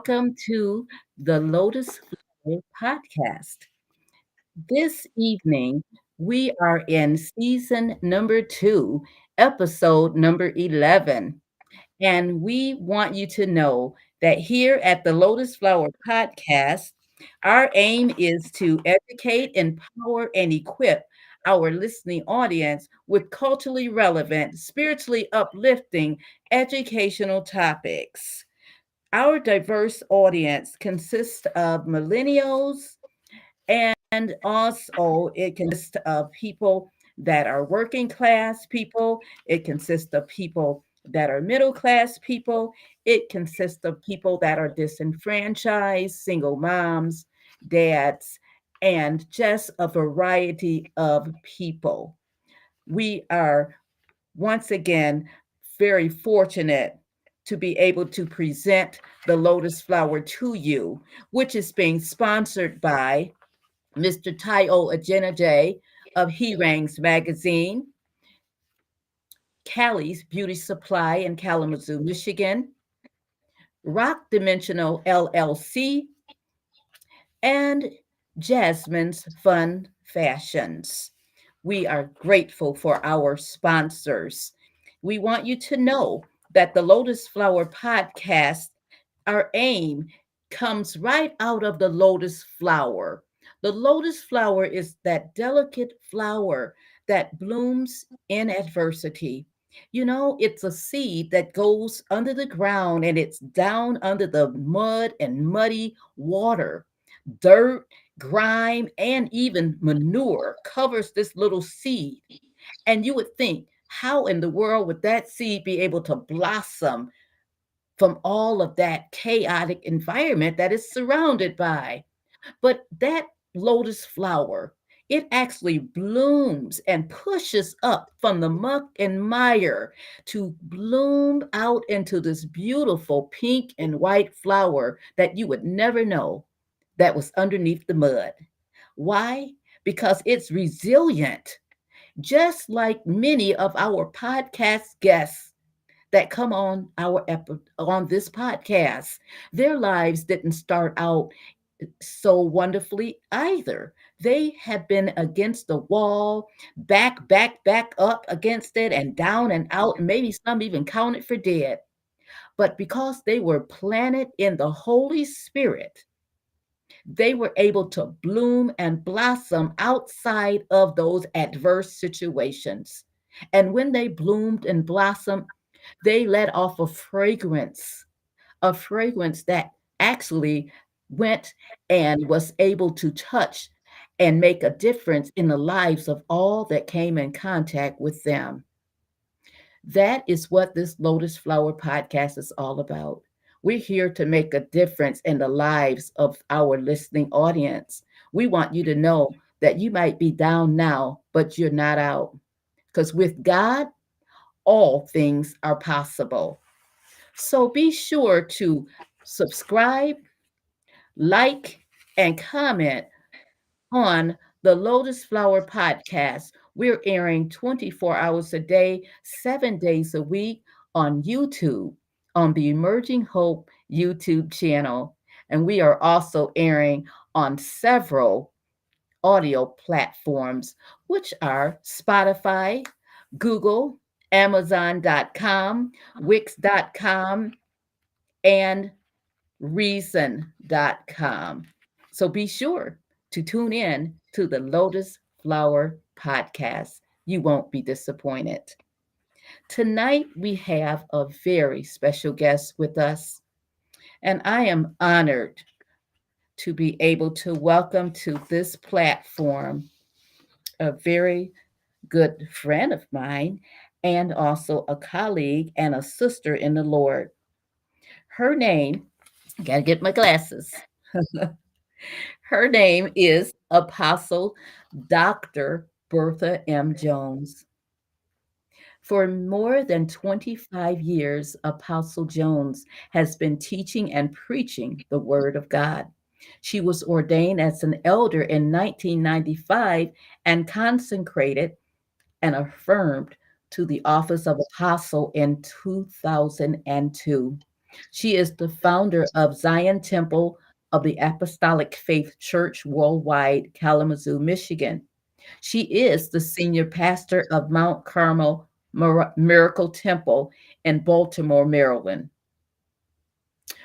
welcome to the Lotus Flower Podcast. This evening, we are in season number two, episode number 11. And we want you to know that here at the Lotus Flower Podcast, our aim is to educate, empower, and equip our listening audience with culturally relevant, spiritually uplifting, educational topics. Our diverse audience consists of millennials and also it consists of people that are working class people, it consists of people that are middle class people, it consists of people that are disenfranchised, single moms, dads, and just a variety of people. We are once again very fortunate to be able to present the Lotus Flower to you, which is being sponsored by Mr. Tayo Ajenajay of He Rangs Magazine, Callie's Beauty Supply in Kalamazoo, Michigan, Rock Dimensional LLC, and Jasmine's Fun Fashions. We are grateful for our sponsors. We want you to know that the Lotus Flower podcast, our aim comes right out of the lotus flower. The lotus flower is that delicate flower that blooms in adversity. You know, it's a seed that goes under the ground and it's down under the mud and muddy water. Dirt, grime, and even manure covers this little seed. And you would think, how in the world would that seed be able to blossom from all of that chaotic environment that is surrounded by? But that lotus flower, it actually blooms and pushes up from the muck and mire to bloom out into this beautiful pink and white flower that you would never know that was underneath the mud. Why? Because it's resilient, just like many of our podcast guests that come on our on this podcast. Their lives didn't start out so wonderfully either. They have been against the wall, back, back, back up against it, and down and out, and maybe some even counted for dead. But because they were planted in the Holy Spirit, they were able to bloom and blossom outside of those adverse situations. And when they bloomed and blossomed, they let off a fragrance, a fragrance that actually went and was able to touch and make a difference in the lives of all that came in contact with them. That is what this Lotus Flower podcast is all about. We're here to make a difference in the lives of our listening audience. We want you to know that you might be down now, but you're not out. Because with God, all things are possible. So be sure to subscribe, like, and comment on the Lotus Flower Podcast. We're airing 24 hours a day, seven days a week on YouTube, on the Emerging Hope YouTube channel. And we are also airing on several audio platforms, which are Spotify, Google, Amazon.com, Wix.com, and reason.com. So be sure to tune in to the Lotus Flower podcast. You won't be disappointed. Tonight, we have a very special guest with us, and I am honored to be able to welcome to this platform a very good friend of mine and also a colleague and a sister in the Lord. Her name Gotta get my glasses. Her name is Apostle Dr. Bertha M. Jones. For more than mm. 25 years, Apostle Jones has been teaching and preaching the Word of God. She was ordained as an elder in 1995 and consecrated and affirmed to the office of apostle in 2002. She is the founder of Zion Temple of the Apostolic Faith Church Worldwide, Kalamazoo, Michigan. She is the senior pastor of Mount Carmel Miracle Temple in Baltimore, Maryland.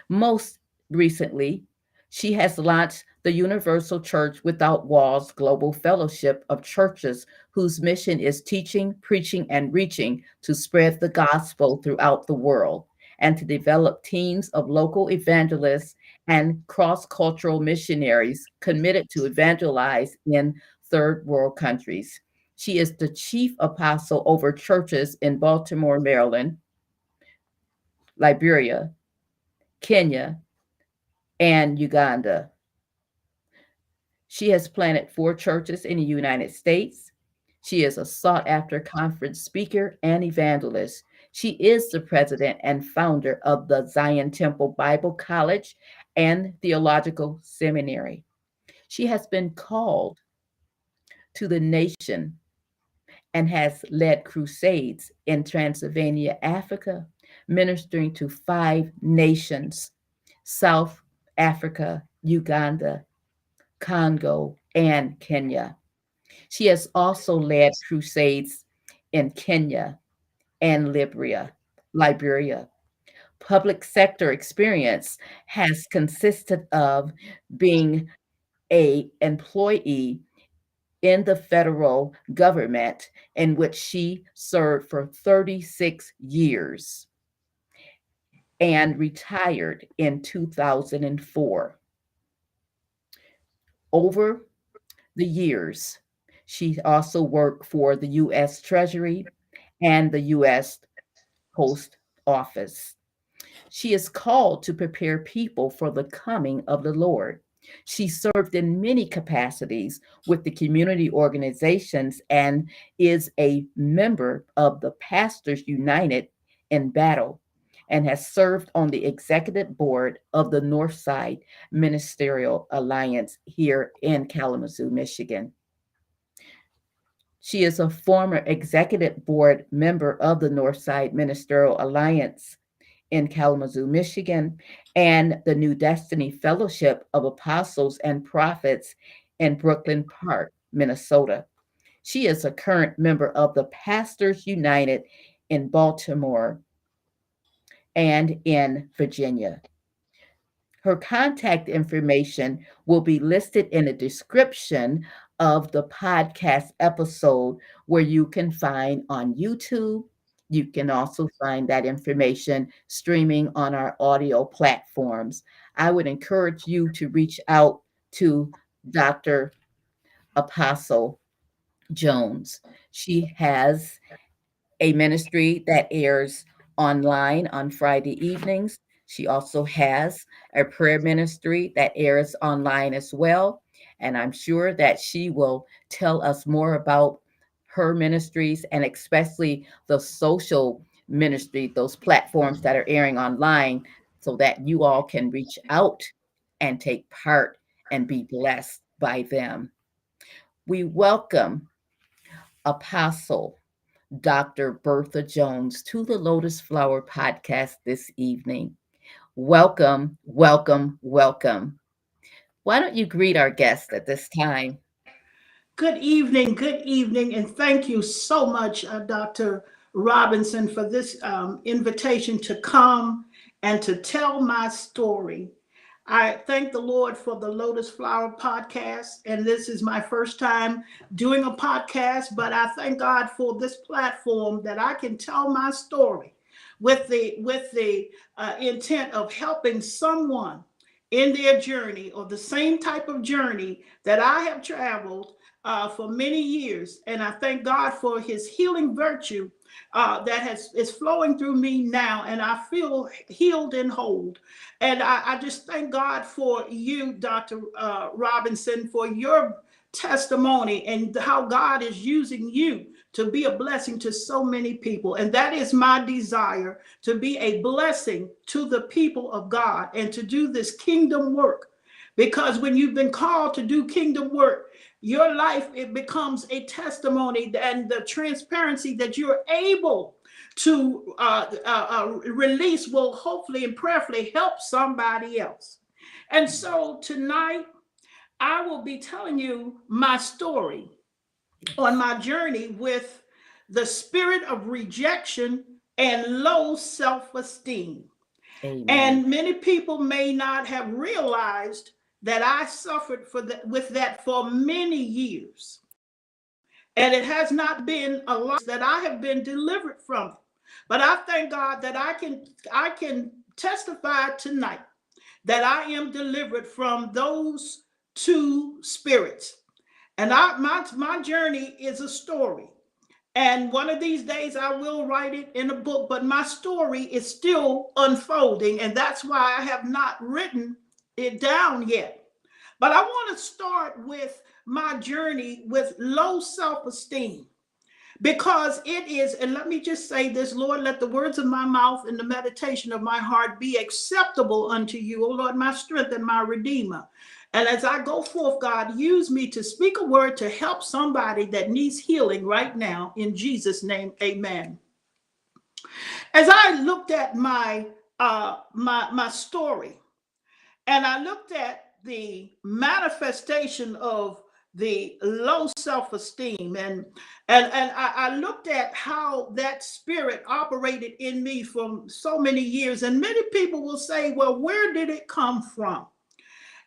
Most recently, she has launched the Universal Church Without Walls Global Fellowship of Churches, whose mission is teaching, preaching, and reaching to spread the gospel throughout the world and to develop teams of local evangelists and cross cultural missionaries committed to evangelize in third world countries. She is the chief apostle over churches in Baltimore, Maryland, Liberia, Kenya, and Uganda. She has planted four churches in the United States. She is a sought after conference speaker and evangelist. She is the president and founder of the Zion Temple Bible College and Theological Seminary. She has been called to the nation and has led crusades in Transylvania, Africa, ministering to five nations South Africa, Uganda, Congo, and Kenya. She has also led crusades in Kenya and Liberia, Liberia. Public sector experience has consisted of being a employee in the federal government in which she served for 36 years and retired in 2004 over the years, she also worked for the U.S. Treasury and the U.S. Post Office. She is called to prepare people for the coming of the Lord. She served in many capacities with the community organizations and is a member of the Pastors United in Battle and has served on the executive board of the Northside Ministerial Alliance here in Kalamazoo, Michigan. She is a former executive board member of the Northside Ministerial Alliance in Kalamazoo, Michigan, and the New Destiny Fellowship of Apostles and Prophets in Brooklyn Park, Minnesota. She is a current member of the Pastors United in Baltimore, and in Virginia. Her contact information will be listed in the description of the podcast episode where you can find on YouTube. You can also find that information streaming on our audio platforms. I would encourage you to reach out to Dr. Apostle Jones. She has a ministry that airs online on Friday evenings. She also has a prayer ministry that airs online as well. And I'm sure that she will tell us more about her ministries and especially the social ministry, those platforms that are airing online, so that you all can reach out and take part and be blessed by them. We welcome Apostle Dr. Bertha Jones to the Lotus Flower podcast this evening. Welcome, welcome, welcome. Why don't you greet our guest at this time? Good evening, good evening, and thank you so much, uh, Dr. Robinson, for this um, invitation to come and to tell my story. I thank the Lord for the Lotus Flower podcast. And this is my first time doing a podcast, but I thank God for this platform that I can tell my story with the with the uh, intent of helping someone in their journey or the same type of journey that I have traveled uh, for many years. And I thank God for his healing virtue uh, that has is flowing through me now, and I feel healed and whole. And I, I just thank God for you, Dr. Uh, Robinson, for your testimony and how God is using you to be a blessing to so many people. And that is my desire to be a blessing to the people of God and to do this kingdom work. Because when you've been called to do kingdom work, your life it becomes a testimony and the transparency that you're able to uh, uh, uh, release will hopefully and prayerfully help somebody else. And so tonight, I will be telling you my story on my journey with the spirit of rejection and low self esteem. Amen. And many people may not have realized that I suffered for the, with that for many years. And it has not been a lot that I have been delivered from. But I thank God that I can I can testify tonight that I am delivered from those two spirits. And I my my journey is a story. And one of these days I will write it in a book, but my story is still unfolding. And that's why I have not written it down yet. But I want to start with my journey with low self esteem because it is, and let me just say this Lord, let the words of my mouth and the meditation of my heart be acceptable unto you, O Lord, my strength and my redeemer. And as I go forth, God, use me to speak a word to help somebody that needs healing right now. In Jesus' name, amen. As I looked at my uh my my story, and I looked at the manifestation of the low self-esteem and and and I, I looked at how that spirit operated in me for so many years and many people will say well where did it come from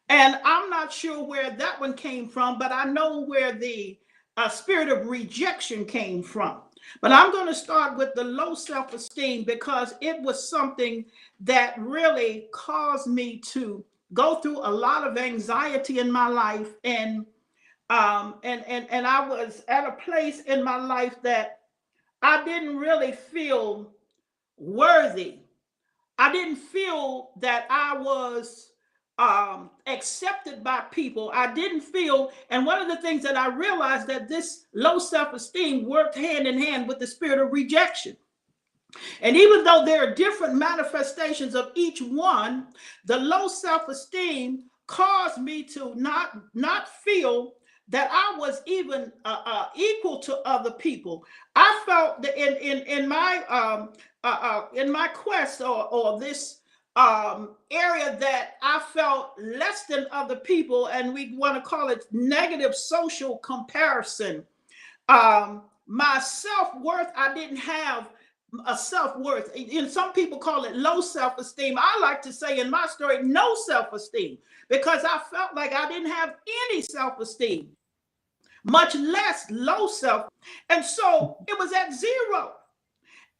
and I'm not sure where that one came from, but I know where the uh, spirit of rejection came from. But I'm going to start with the low self esteem because it was something that really caused me to go through a lot of anxiety in my life. And um, and and and I was at a place in my life that I didn't really feel worthy. I didn't feel that I was um, accepted by people. I didn't feel, and one of the things that I realized that this low self-esteem worked hand in hand with the spirit of rejection. And even though there are different manifestations of each one, the low self-esteem caused me to not not feel that I was even uh, uh, equal to other people. I felt that in in in my um, uh, uh in my quest or or this um, area that I felt less than other people, and we want to call it negative social comparison. Um, my self worth, I didn't have a self worth. And some people call it low self esteem. I like to say in my story, no self esteem, because I felt like I didn't have any self esteem, much less low self. And so it was at zero.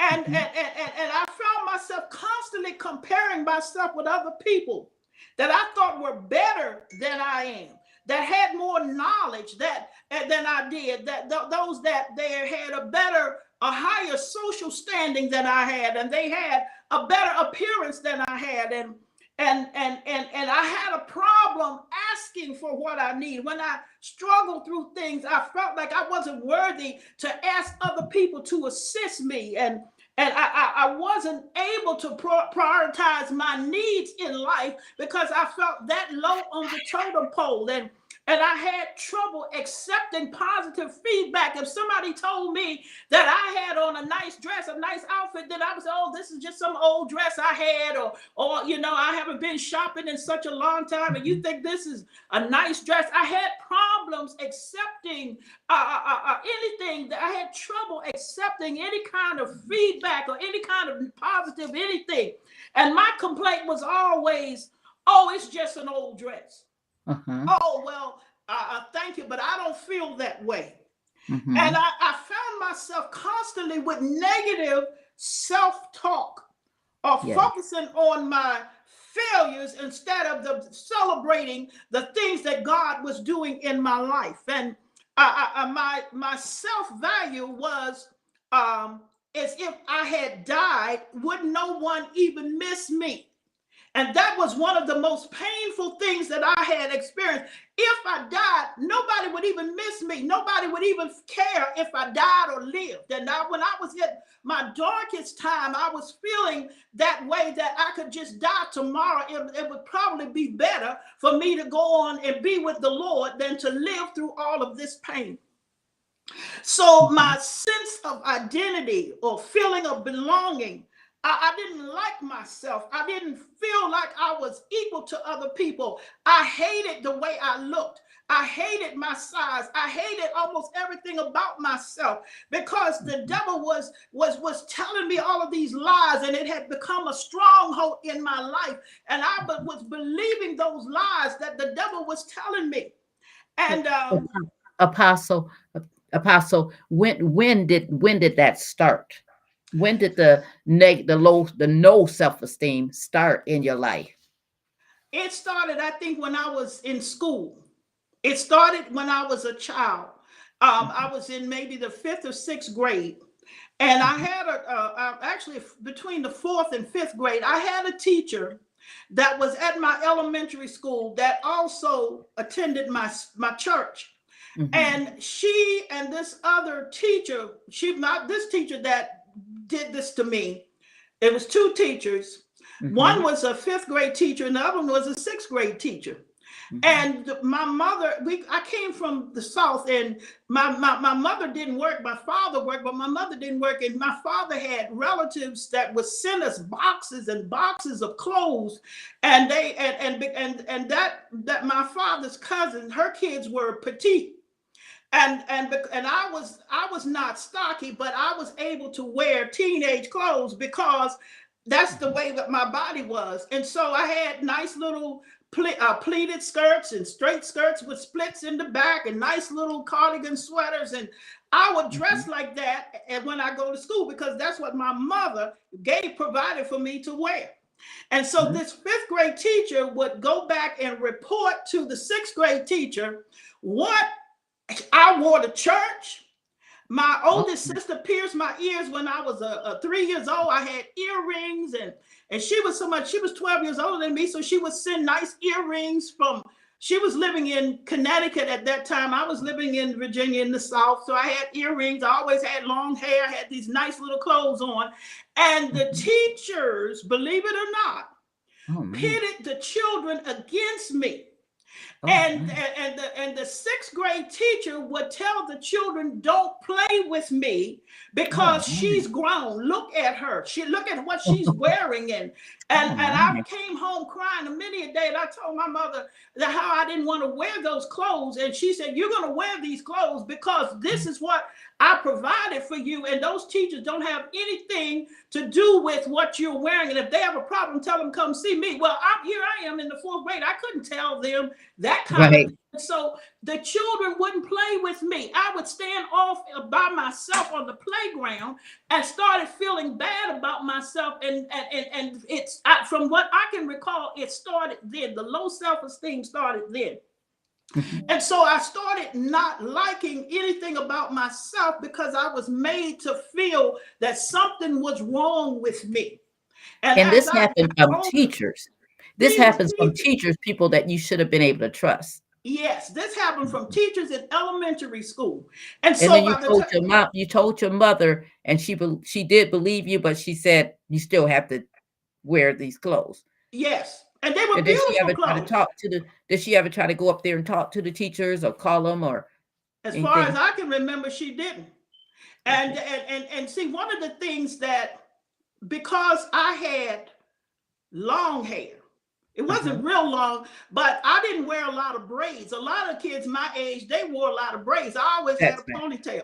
And, mm-hmm. and, and, and I found myself constantly comparing myself with other people that I thought were better than I am, that had more knowledge that than I did, that th- those that there had a better, a higher social standing than I had, and they had a better appearance than I had, and and and and and I had a problem asking for what I need. When I struggled through things, I felt like I wasn't worthy to ask other people to assist me, and and I, I, I wasn't able to pro- prioritize my needs in life because I felt that low on the totem pole, and and I had trouble accepting positive feedback. If somebody told me that I had on a nice dress, a nice outfit, then I was, oh, this is just some old dress I had, or, or you know, I haven't been shopping in such a long time, and you mm-hmm. think this is a nice dress. I had problems accepting uh, uh, uh, uh anything. That I had trouble accepting any kind of feedback or any kind of positive anything. And my complaint was always, oh, it's just an old dress. Uh-huh. Oh, well, uh, thank you, but I don't feel that way. Mm-hmm. And I, I found myself constantly with negative self talk or yeah. focusing on my failures instead of the celebrating the things that God was doing in my life. And I, I, my my self value was um, as if I had died, would no one even miss me? And that was one of the most painful things that I had experienced. If I died, nobody would even miss me. Nobody would even care if I died or lived. And I, when I was at my darkest time, I was feeling that way that I could just die tomorrow. It, it would probably be better for me to go on and be with the Lord than to live through all of this pain. So my sense of identity or feeling of belonging, I, I, didn't like myself. I didn't feel like I was equal to other people. I hated the way I looked. I hated my size. I hated almost everything about myself because the devil was was was telling me all of these lies and it had become a stronghold in my life and I was believing those lies that the devil was telling me. And um, apostle apostle when when did when did that start? When did the neg the low the no self-esteem start in your life? It started I think when I was in school it started when I was a child. Um, I was in maybe the fifth or sixth grade. And I had a, uh, actually between the fourth and fifth grade, I had a teacher that was at my elementary school that also attended my, my church. Mm-hmm. And she and this other teacher, she not this teacher that did this to me. It was two teachers. Mm-hmm. One was a fifth grade teacher, and the other one was a sixth grade teacher. Mm-hmm. And my mother, we I came from the south, and my, my my mother didn't work. My father worked, but my mother didn't work. And my father had relatives that would send us boxes and boxes of clothes, and they and and and and that that my father's cousin, her kids were petite and and and I was I was not stocky, but I was able to wear teenage clothes because that's the way that my body was, and so I had nice little ple- uh, pleated skirts and straight skirts with splits in the back and nice little cardigan sweaters. And I would dress mm-hmm. like that and when I go to school because that's what my mother gave provided for me to wear. And so mm-hmm. this fifth grade teacher would go back and report to the sixth grade teacher what I wore to church. My oldest sister pierced my ears when I was a, a three years old. I had earrings and and she was so much, she was 12 years older than me. So she would send nice earrings from, she was living in Connecticut at that time. I was living in Virginia in the South. So I had earrings. I always had long hair, I had these nice little clothes on. And the mm-hmm. teachers, believe it or not, oh, pitted the children against me. Oh, and, and, and the and the sixth grade teacher would tell the children, "Don't play with me because oh, she's grown. Look at her. She look at what she's wearing." And and, oh, and I came home crying a many a day. And I told my mother that how I didn't want to wear those clothes, and she said, "You're going to wear these clothes because this is what I provided for you, and those teachers don't have anything to do with what you're wearing. And if they have a problem, tell them come see me. Well, I'm here. I am in the fourth grade. I couldn't tell them that kind right. of. So the children wouldn't play with me. I would stand off uh, by myself on the playground and started feeling bad about myself. And and and, and it's I, from what I can recall, it started then. The low self esteem started then. Mm-hmm. And so I started not liking anything about myself because I was made to feel that something was wrong with me. And, and this happened from teachers. This happens teachers. from teachers, people that you should have been able to trust. Yes, this happened from teachers in elementary school. And, and so you told your mom, you told your mother, and she she did believe you, but she said you still have to wear these clothes. Yes. And they were and beautiful did she ever clothes. try to talk to the? Did she ever try to go up there and talk to the teachers or call them or? As anything? far as I can remember, she didn't. And and and and see, one of the things that because I had long hair, it wasn't uh-huh. real long, but I didn't wear a lot of braids. A lot of kids my age, they wore a lot of braids. I always That's had a right. ponytail.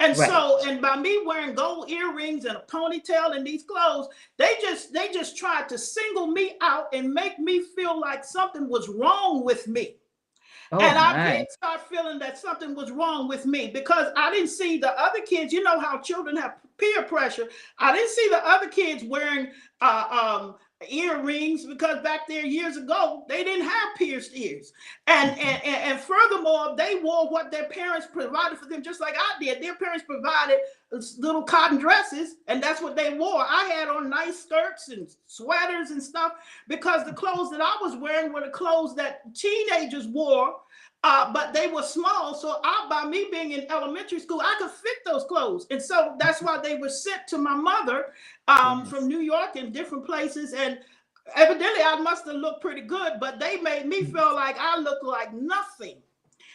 And right. so, and by me wearing gold earrings and a ponytail and these clothes, they just they just tried to single me out and make me feel like something was wrong with me. Oh, and I did start feeling that something was wrong with me because I didn't see the other kids. You know how children have peer pressure. I didn't see the other kids wearing uh, um, earrings because back there years ago they didn't have pierced ears and, mm-hmm. and and and furthermore they wore what their parents provided for them just like i did their parents provided little cotton dresses and that's what they wore i had on nice skirts and sweaters and stuff because the clothes that i was wearing were the clothes that teenagers wore uh, but they were small. So I, by me being in elementary school, I could fit those clothes. And so that's why they were sent to my mother um, from New York and different places. And evidently I must have looked pretty good, but they made me feel like I looked like nothing.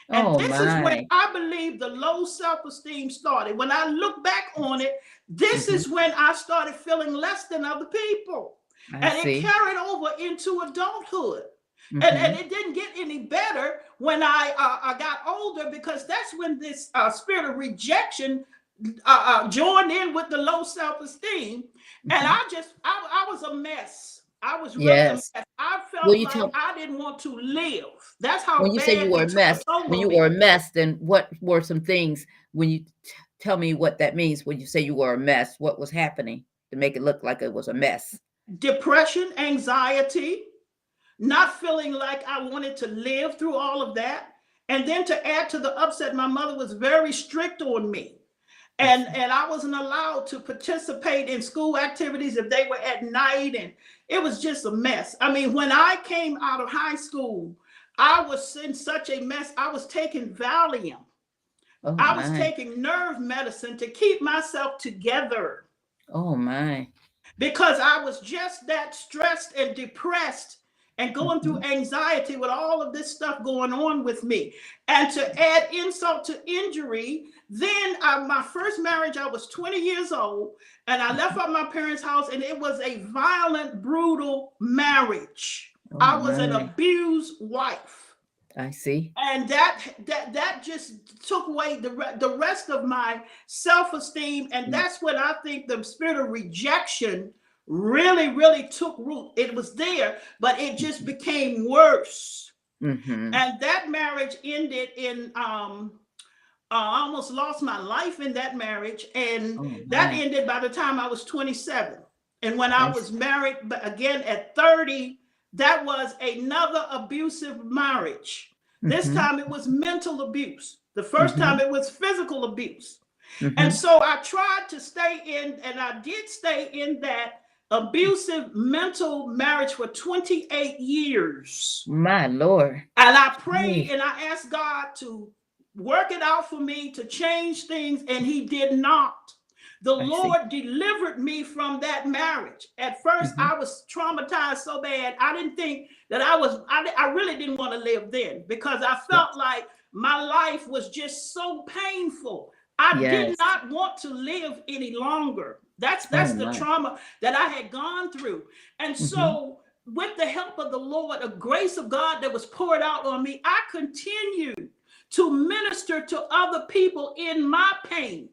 And Oh, this is when. I believe the low self-esteem started. When I look back on it, this Mhm. is when I started feeling less than other people. I And it carried over into adulthood. Mhm. And, and it didn't get any better when I uh, I got older because that's when this uh, spirit of rejection uh, uh, joined in with the low self-esteem. And. I mm-hmm. just I, I was a mess. I was really Yes. a mess. I felt you like tell- I didn't want to live. That's how when you say you were a mess, when you me. were a mess, then what were some things when you t- tell me what that means when you say you were a mess? What was happening to make it look like it was a mess? depression, anxiety, not feeling like I wanted to live through all of that. And then to add to the upset, my mother was very strict on me. And, and I wasn't allowed to participate in school activities if they were at night. And it was just a mess. I mean, when I came out of high school, I was in such a mess. I was taking Valium. Oh I was my. taking nerve medicine to keep myself together oh my. because I was just that stressed and depressed and going through mm-hmm. anxiety with all of this stuff going on with me. And to add insult to injury, then uh, my first marriage, I was 20 years old and I left out my parents' house and it was a violent, brutal marriage. Oh I was an abused wife I see. and that that that just took away the re- the rest of my self-esteem and Mm. that's when i think the spirit of rejection really really took root it was there but it just became worse hmm and that marriage ended in um I almost lost my life in that marriage, and Oh that ended by the time I was 27. And when I was married, again at 30, that was another abusive marriage. This Mhm, time it was mental abuse. The 1st Mhm. time it was physical abuse. mhm. And so I tried to stay in, and I did stay in that abusive mental marriage for 28 years. my Lord. And I prayed Mm. and I asked God to work it out for me to change things, and He did not. The I see. Lord delivered me from that marriage. At 1st Mhm. I was traumatized so bad. I didn't think that I was, I, I really didn't want to live then because I felt like my life was just so painful. I Yes. did not want to live any longer. That's that's Oh, the trauma that I had gone through. And Mhm. so with the help of the Lord, a grace of God that was poured out on me, I continued to minister to other people in my pain,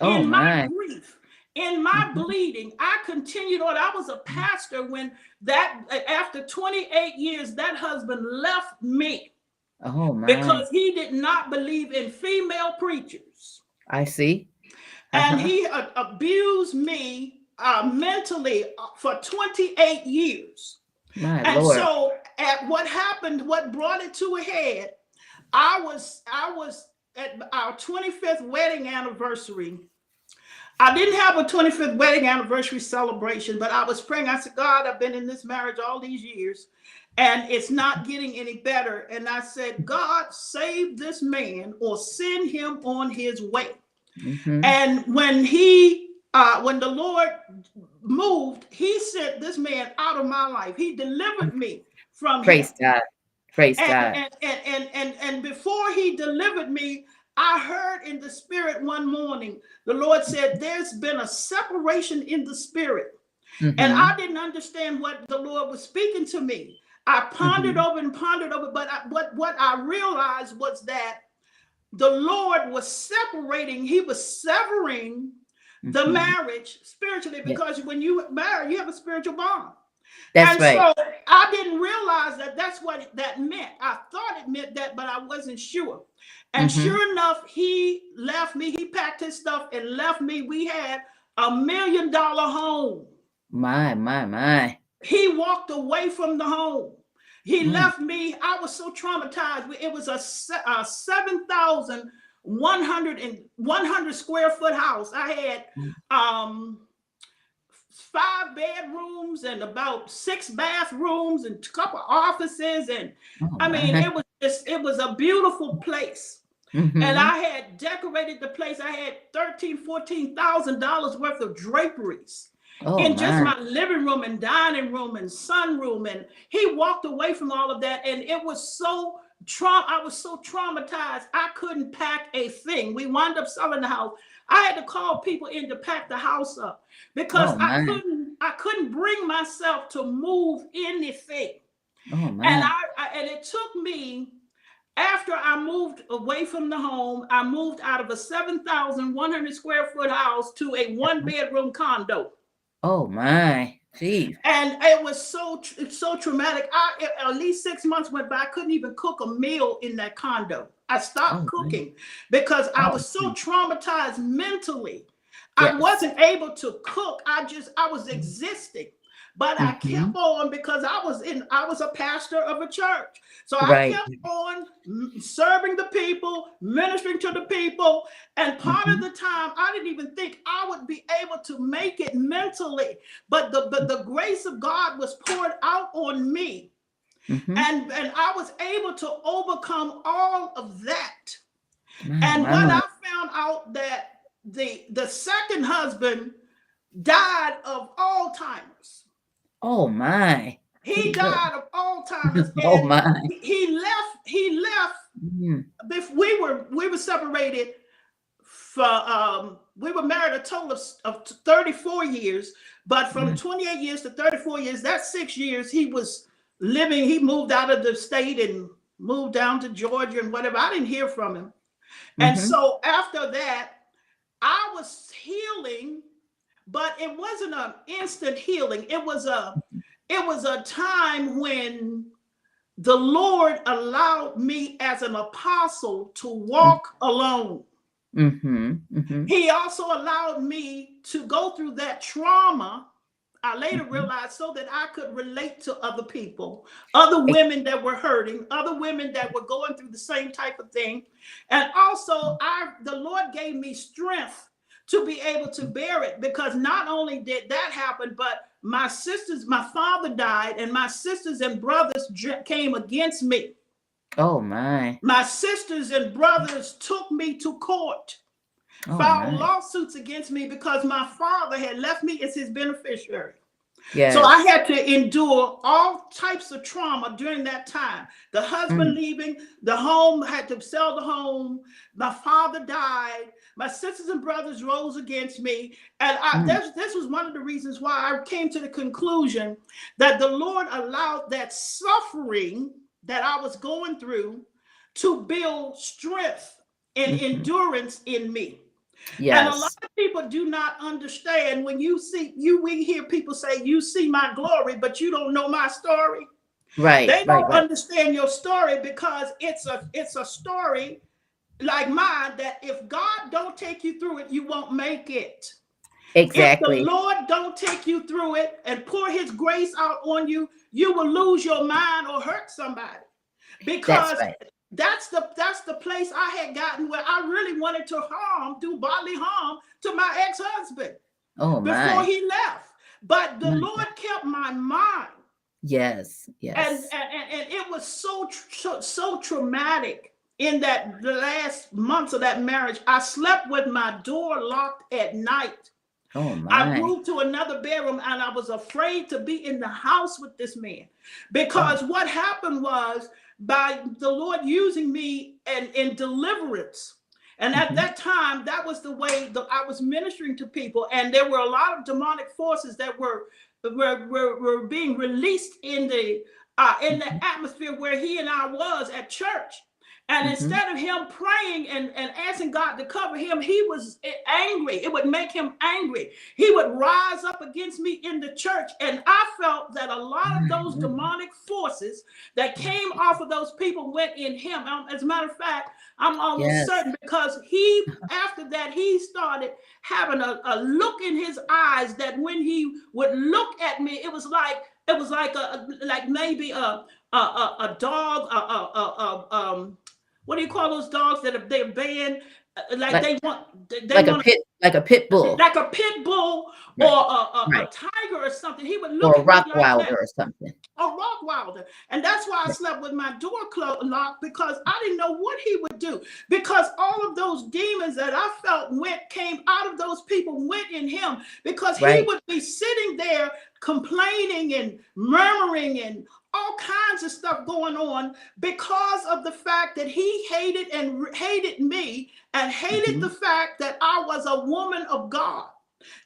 Oh in my my. grief, in my Mhm. bleeding. I continued on. I was a pastor when that after 28 years, that husband left me Oh my. because he did not believe in female preachers I see. and Uh-huh. he uh, abused me uh, mentally uh, for 28 years. My And Lord. so, at what happened, what brought it to a head, I was I was at our 25th wedding anniversary. I didn't have a 25th wedding anniversary celebration, but I was praying. I said, God, I've been in this marriage all these years, and it's not getting any better. And I said, God, save this man or send him on his way. Mhm. And when he, uh, when the Lord moved, he sent this man out of my life. He delivered me from Praise him. God. Praise And, God. and, and, and, and, and before he delivered me, I heard in the spirit one morning, the Lord said, There's been a separation in the spirit. And Mhm. I didn't understand what the Lord was speaking to me. I pondered over and pondered over, but I, what, what I realized was that the Lord was separating, He was severing the Mhm. marriage spiritually because when you marry, you have a spiritual bond. That's and right. so I didn't realize that that's what that meant. I thought it meant that, but I wasn't sure. And Mhm. sure enough, he left me. He packed his stuff and left me. We had a million dollar home. My, my, my. He walked away from the home. He Mm. left me. I was so traumatized. It was a, a 7,100 and 100 square foot house. I had Mm. um, five bedrooms and about six bathrooms and a couple offices. And Oh, I mean, it was just, it was a beautiful place. Mhm. And I had decorated the place. I had thirteen, fourteen thousand dollars worth of draperies oh, in just my. my living room and dining room and sunroom. And he walked away from all of that. And it was so trauma. I was so traumatized. I couldn't pack a thing. We wound up selling the house. I had to call people in to pack the house up because Oh, I couldn't. I couldn't bring myself to move anything. Oh And. I, I and it took me after I moved away from the home, I moved out of a 7,100 square foot house to a one bedroom condo. Oh my. Jeez. And it was so so traumatic. I at least six months went by. I couldn't even cook a meal in that condo. I stopped Oh, man. cooking because I Oh, was so man. traumatized mentally. I wasn't able to cook. I just I was existing. But I Mhm. kept on because I was in I was a pastor of a church. So I Right. kept on serving the people, ministering to the people. And part of Mhm. the time I didn't even think I would be able to make it mentally. But the but the grace of God was poured out on me. Mhm. And and I was able to overcome all of that. My, And when. I found out that the the second husband died of Alzheimer's. Oh my. He died of Alzheimer's. Oh my. he- left. He left. Mm. We were we were separated for um we were married a total of, of 34 years, but from Mm. 28 years to 34 years, that's six years he was living. He moved out of the state and moved down to Georgia and whatever. I didn't hear from him. And Mhm. so after that, I was healing, but it wasn't an instant healing. It was a it was a time when the Lord allowed me as an apostle to walk alone. Mhm. Mhm. He also allowed me to go through that trauma. I later Mhm. realized so that I could relate to other people, other women that were hurting, other women that were going through the same type of thing. And also, I the Lord gave me strength to be able to bear it because not only did that happen, but my sisters, my father died, and my sisters and brothers came against me. Oh my. My sisters and brothers took me to court Oh filed lawsuits against me because my father had left me as his beneficiary. Yes. So I had to endure all types of trauma during that time. The husband Mm. leaving, the home had to sell the home, my father died, my sisters and brothers rose against me. And I, Mm. this, this was one of the reasons why I came to the conclusion that the Lord allowed that suffering that I was going through to build strength and Mhm. endurance in me. And a lot of people do not understand when you see you we hear people say you see my glory but you don't know my story. Right. They don't Right. understand your story because it's a it's a story like mine that if God don't take you through it you won't make it. Exactly. If the Lord don't take you through it and pour his grace out on you, you will lose your mind or hurt somebody. Because right. That's the that's the place I had gotten where I really wanted to harm, do bodily harm to my ex-husband Oh before my. he left. But the My Lord kept my mind. Yes. Yes. and, and, and it was so, so so traumatic in that the last months of that marriage. I slept with my door locked at night. Oh I moved to another bedroom and I was afraid to be in the house with this man because oh. what happened was by the Lord using me and in deliverance. And at Mhm. that time, that was the way that I was ministering to people. And there were a lot of demonic forces that were were, were, were being released in the uh, in the Mhm. atmosphere where he and I was at church. And Mhm. instead of him praying and, and asking God to cover him, he was angry. It would make him angry. He would rise up against me in the church. And I felt that a lot of those Mhm. demonic forces that came off of those people went in him. Um, As a matter of fact, I'm almost Yes. certain because he, after that, he started having a, a look in his eyes that when he would look at me, it was like, it was like a like maybe a a, a, a dog, a, a, a um, what do you call those dogs that are they're banned? Uh, Like, Like- they want they, Like a want pit. Like a pit bull like a pit bull Right. or a, a, a tiger or something. He would look or a at me like or something. a Rockwilder. And that's why I Right. slept with my door closed locked because I didn't know what he would do. Because all of those demons that I felt went came out of those people went in him because he would be sitting there complaining and murmuring and all kinds of stuff going on because of the fact that he hated and hated me and hated Mhm. the fact that I was a woman of God.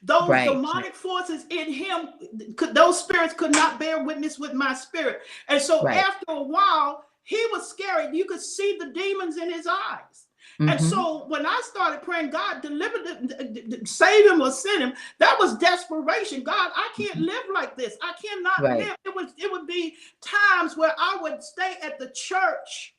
Those Right. demonic forces in him, could, those spirits could not bear witness with my spirit. And so Right. after a while, he was scary. You could see the demons in his eyes. And Mhm. so when I started praying, God deliver them, d- save him or send him, that was desperation. God, I can't mm-hmm. live like this. I cannot Right. live. It was it would be times where I would stay at the church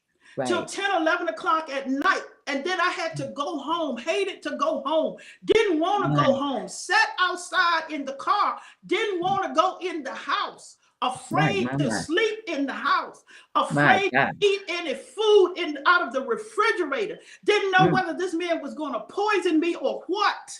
till right. 10, 11 o'clock at night. And then I had to mm-hmm. go home, hated to go home, didn't want to go home, sat outside in the car, didn't mm-hmm. want to go in the house, afraid my, to my. sleep in the house, afraid to eat any food in out of the refrigerator, didn't know Mm. whether this man was going to poison me or what.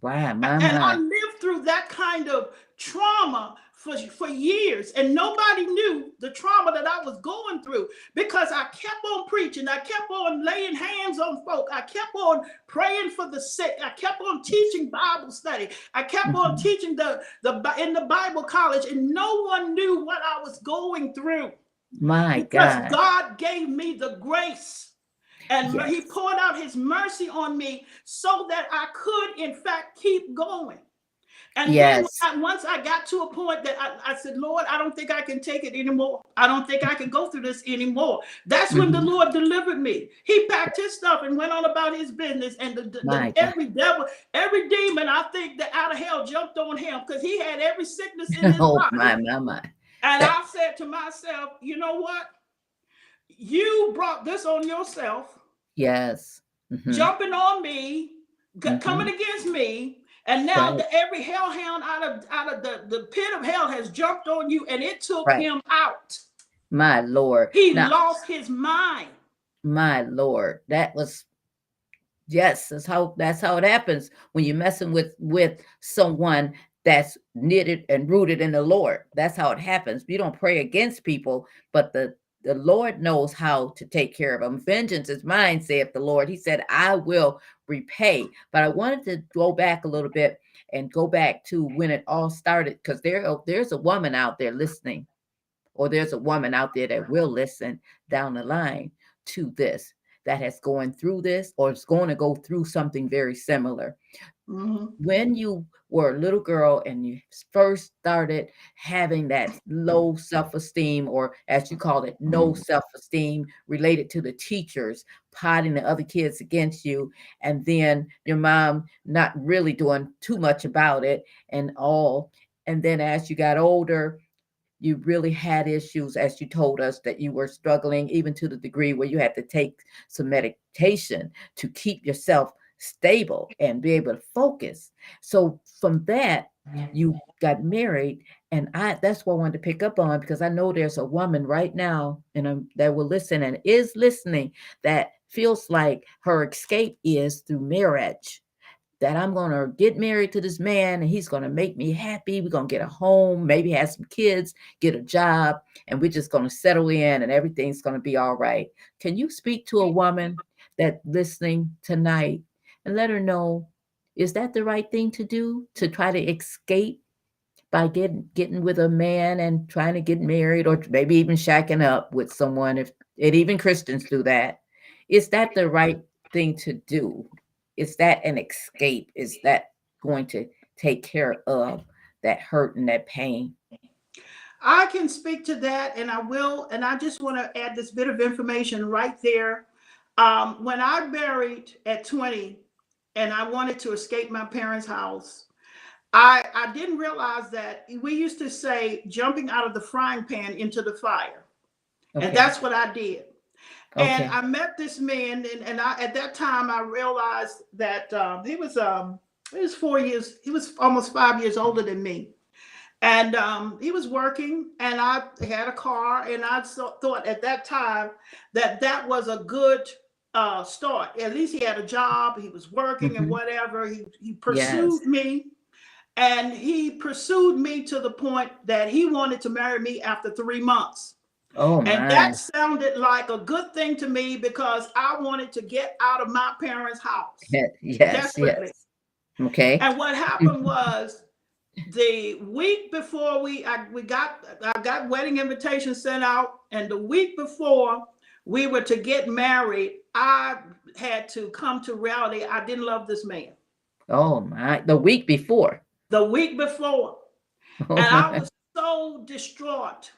Wow, And I lived through that kind of trauma for, for years, and nobody knew the trauma that I was going through because I kept on preaching, I kept on laying hands on folk, I kept on praying for the sick, I kept on teaching Bible study, I kept on Mhm. teaching the, the in the Bible college, and no one knew what I was going through My because God. God gave me the grace. And Yes. he poured out his mercy on me so that I could, in fact, keep going. And Yes. then once I got to a point that I, I said, Lord, I don't think I can take it anymore. I don't think I can go through this anymore. That's when the Mhm. Lord delivered me. He packed his stuff and went on about his business. And the, the- the- every devil, every demon, I think that out of hell jumped on him because he had every sickness in his Oh, body. my, my, my. And I said to myself, you know what? You brought this on yourself, Yes. Mhm. jumping on me, Mhm. coming against me. And now Right. the, every hellhound out of out of the, the pit of hell has jumped on you and it took Right. him out. My Lord. He Now, lost his mind. my Lord. That was yes, that's how that's how it happens when you're messing with with someone that's knitted and rooted in the Lord. That's how it happens. You don't pray against people, but the the Lord knows how to take care of them. Vengeance is mine, saith the Lord. He said, I will repay. But I wanted to go back a little bit and go back to when it all started, because there, oh, there's a woman out there listening, or there's a woman out there that will listen down the line to this that has going through this or is going to go through something very similar Mhm. when you were a little girl and you first started having that low self-esteem or as you call it no self-esteem related to the teachers potting the other kids against you and then your mom not really doing too much about it and all and then as you got older you really had issues as you told us that you were struggling even to the degree where you had to take some medication to keep yourself stable and be able to focus. So from that, you got married, and I that's what I wanted to pick up on because I know there's a woman right now and that will listen and is listening that feels like her escape is through marriage. That I'm gonna get married to this man and he's gonna make me happy. We're gonna get a home, maybe have some kids, get a job, and we're just gonna settle in and everything's gonna be all right. Can you speak to a woman that listening tonight and let her know is that the right thing to do to try to escape by getting getting with a man and trying to get married or maybe even shacking up with someone if and even christians do that is that the right thing to do is that an escape is that going to take care of that hurt and that pain I can speak to that, and I will. And I just want to add this bit of information right there. Um, when I married at 20, and I wanted to escape my parents' house, I I didn't realize that we used to say jumping out of the frying pan into the fire, okay and that's what I did. okay And I met this man, and, and I at that time I realized that um, he was um he was four years, he was almost five years older than me. And um, he was working, and I had a car, and I so, thought at that time that that was a good uh, start. At least he had a job, he was working, Mhm. and whatever. He he pursued me, and he pursued me to the point that he wanted to marry me after three months. oh And that sounded like a good thing to me because I wanted to get out of my parents' house yes yes yes okay And what happened was the week before we I, we got I got wedding invitations sent out, and the week before we were to get married, I had to come to reality. I didn't love this man. Oh my, the week before. The week before, Oh and I was so distraught.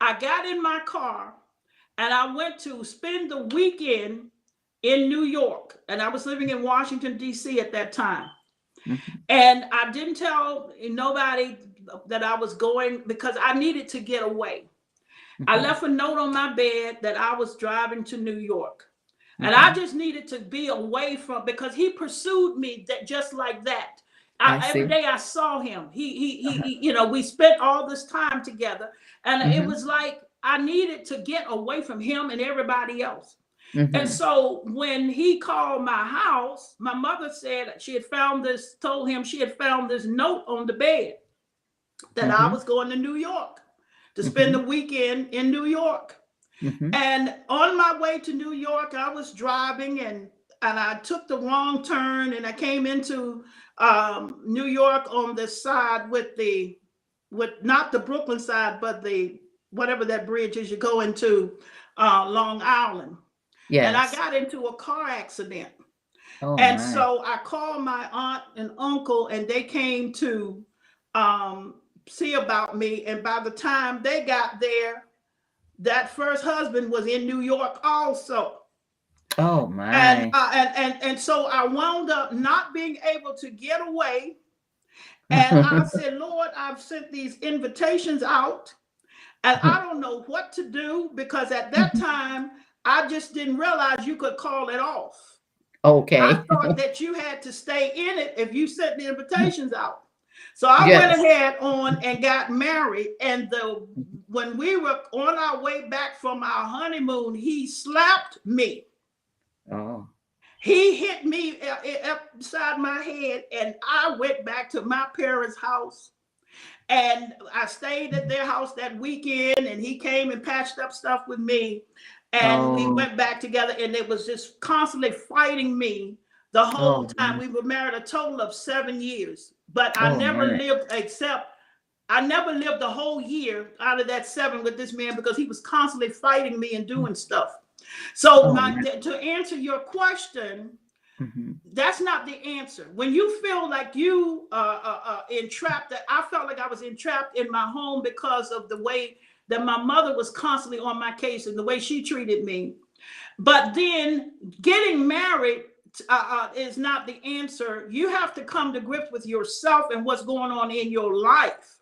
I got in my car and I went to spend the weekend in New York, and I was living in Washington D.C. at that time. Mhm. And I didn't tell nobody that I was going because I needed to get away. I left a note on my bed that I was driving to New York. And I Mhm. just needed to be away from because he pursued me that just like that. I, I every day I saw him. He, he, he, Uh-huh. he- you know, we spent all this time together, and it Mhm. was like I needed to get away from him and everybody else. And Mhm. so when he called my house, my mother said she had found this, told him she had found this note on the bed that I Mhm. was going to New York to spend the weekend in New York. Mhm. And on my way to New York, I was driving and and I took the wrong turn and I came into um, New York on the side with the with not the Brooklyn side, but the whatever that bridge is you go into uh, Long Island. Yes. And I got into a car accident. Oh And my. so I called my aunt and uncle, and they came to um, see about me. And by the time they got there, that first husband was in New York also. Oh my. And, uh, and and and so I wound up not being able to get away. And I said, Lord, I've sent these invitations out, and I don't know what to do because at that time I just didn't realize you could call it off. okay. I thought that you had to stay in it if you sent the invitations out. So I Yes. went ahead on and got married. And the when we were on our way back from our honeymoon, he slapped me. Oh. He hit me uh, uh, upside my head, and I went back to my parents' house. And I stayed at their house that weekend, and he came and patched up stuff with me. And we Oh. went back together, and it was just constantly fighting me the whole Oh, time. man. We were married a total of seven years, but I Oh, never man. lived except I never lived a whole year out of that seven with this man because he was constantly fighting me and doing stuff. So, Oh, my, to answer your question, Mhm. that's not the answer. When you feel like you uh, uh, uh, entrapped, that I felt like I was entrapped in my home because of the way that my mother was constantly on my case and the way she treated me. But then getting married uh, uh, is not the answer. You have to come to grips with yourself and what's going on in your life.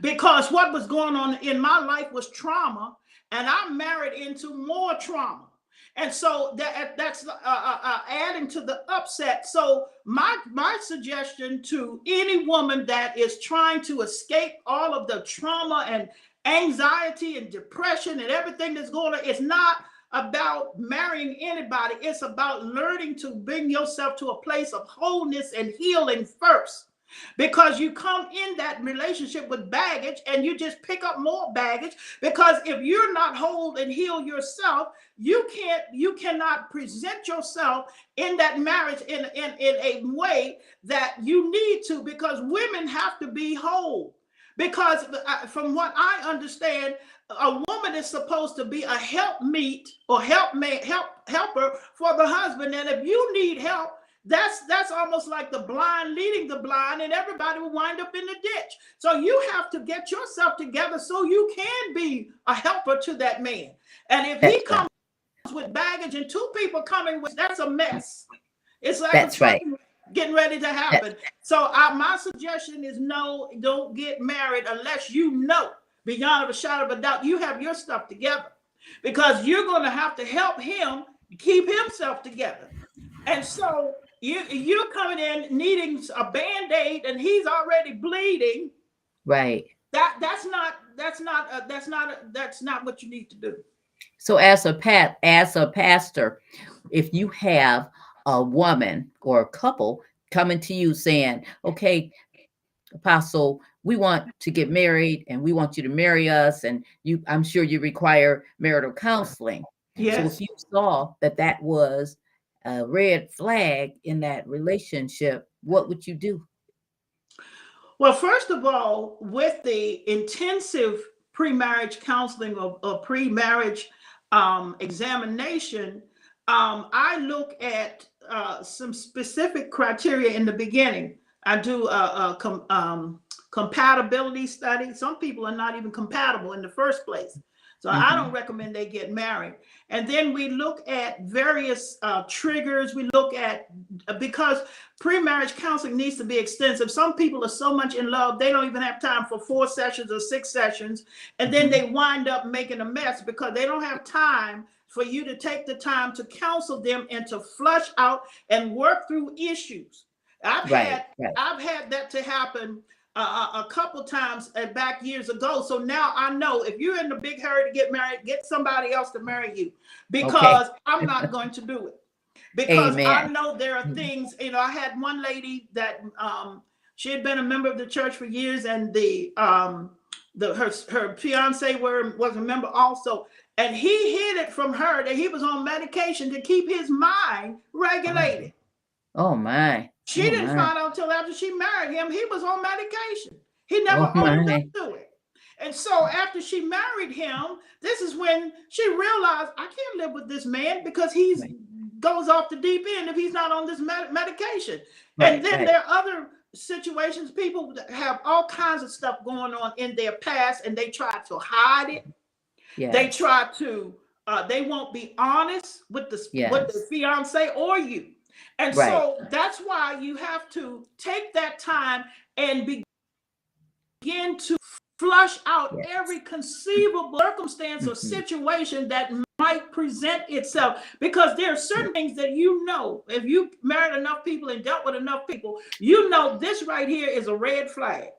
Because what was going on in my life was trauma, and I'm married into more trauma. And so that that's uh, uh, uh, adding to the upset. So my my suggestion to any woman that is trying to escape all of the trauma and anxiety and depression and everything that's going on, it's not about marrying anybody. It's about learning to bring yourself to a place of wholeness and healing first. Because you come in that relationship with baggage and you just pick up more baggage. Because if you're not whole and heal yourself, you can't you cannot present yourself in that marriage in, in, in a way that you need to because women have to be whole because uh, from what i understand a woman is supposed to be a helpmeet or helpmate help helper for the husband and if you need help that's that's almost like the blind leading the blind and everybody will wind up in the ditch so you have to get yourself together so you can be a helper to that man and if he That's right. comes with baggage and two people coming with that's a mess. It's like That's right. getting ready to happen. So uh, my suggestion is no, don't get married unless you know beyond a shadow of a doubt you have your stuff together because you're going to have to help him keep himself together. And so you you're coming in needing a band-aid and he's already bleeding. Right. That that's not that's not uh, that's not that's not what you need to do. So as a pat as a pastor, if you have a woman or a couple coming to you saying, "Okay, apostle, we want to get married and we want you to marry us and you I'm sure you require marital counseling." yes. So if you saw that that was a red flag in that relationship, what would you do? Well, first of all, with the intensive pre-marriage counseling or, or pre-marriage um, examination, um, I look at uh, some specific criteria in the beginning. I do a, a um, compatibility study. Some people are not even compatible in the first place. So I mm-hmm. don't recommend they get married. And then we look at various uh, triggers. We look at uh, because pre-marriage counseling needs to be extensive. Some people are so much in love they don't even have time for four sessions or six sessions, and then mm-hmm. they wind up making a mess because they don't have time for you to take the time to counsel them and to flush out and work through issues. I've Right, had right. I've had that to happen uh, a a couple times uh, back years ago. So now I know if you're in a big hurry to get married, get somebody else to marry you because I'm not going to do it. Because I know there are Mhm. things, you know, I had one lady that um she had been a member of the church for years and the um the her her fiance were was a member also and he hid it from her that he was on medication to keep his mind regulated. Oh my. She Oh, didn't find out until after she married him. He was on medication. He never Oh, owned up to it. And so after she married him, this is when she realized I can't live with this man because he's Right. goes off the deep end if he's not on this med- medication. Right, and then right. there are other situations. People have all kinds of stuff going on in their past, and they try to hide it. Yeah. They try to. Uh, they won't be honest with the with the fiance or you, and Right. so that's why you have to take that time and begin to flush out Yes. every conceivable circumstance or Mhm. situation that might present itself because there are certain things that you know if you married enough people and dealt with enough people you know this right here is a red flag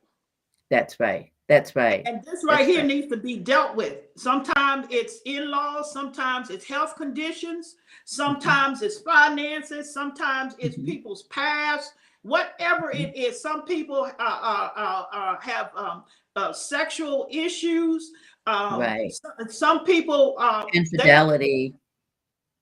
That's right. That's right. and this right That's here right. needs to be dealt with. Sometimes it's in-laws, sometimes it's health conditions, sometimes it's finances, sometimes it's Mhm. people's past, whatever it is. Some people uh, uh, uh, uh, have um, uh, sexual issues. Um, Right. some, some people, uh, Infidelity.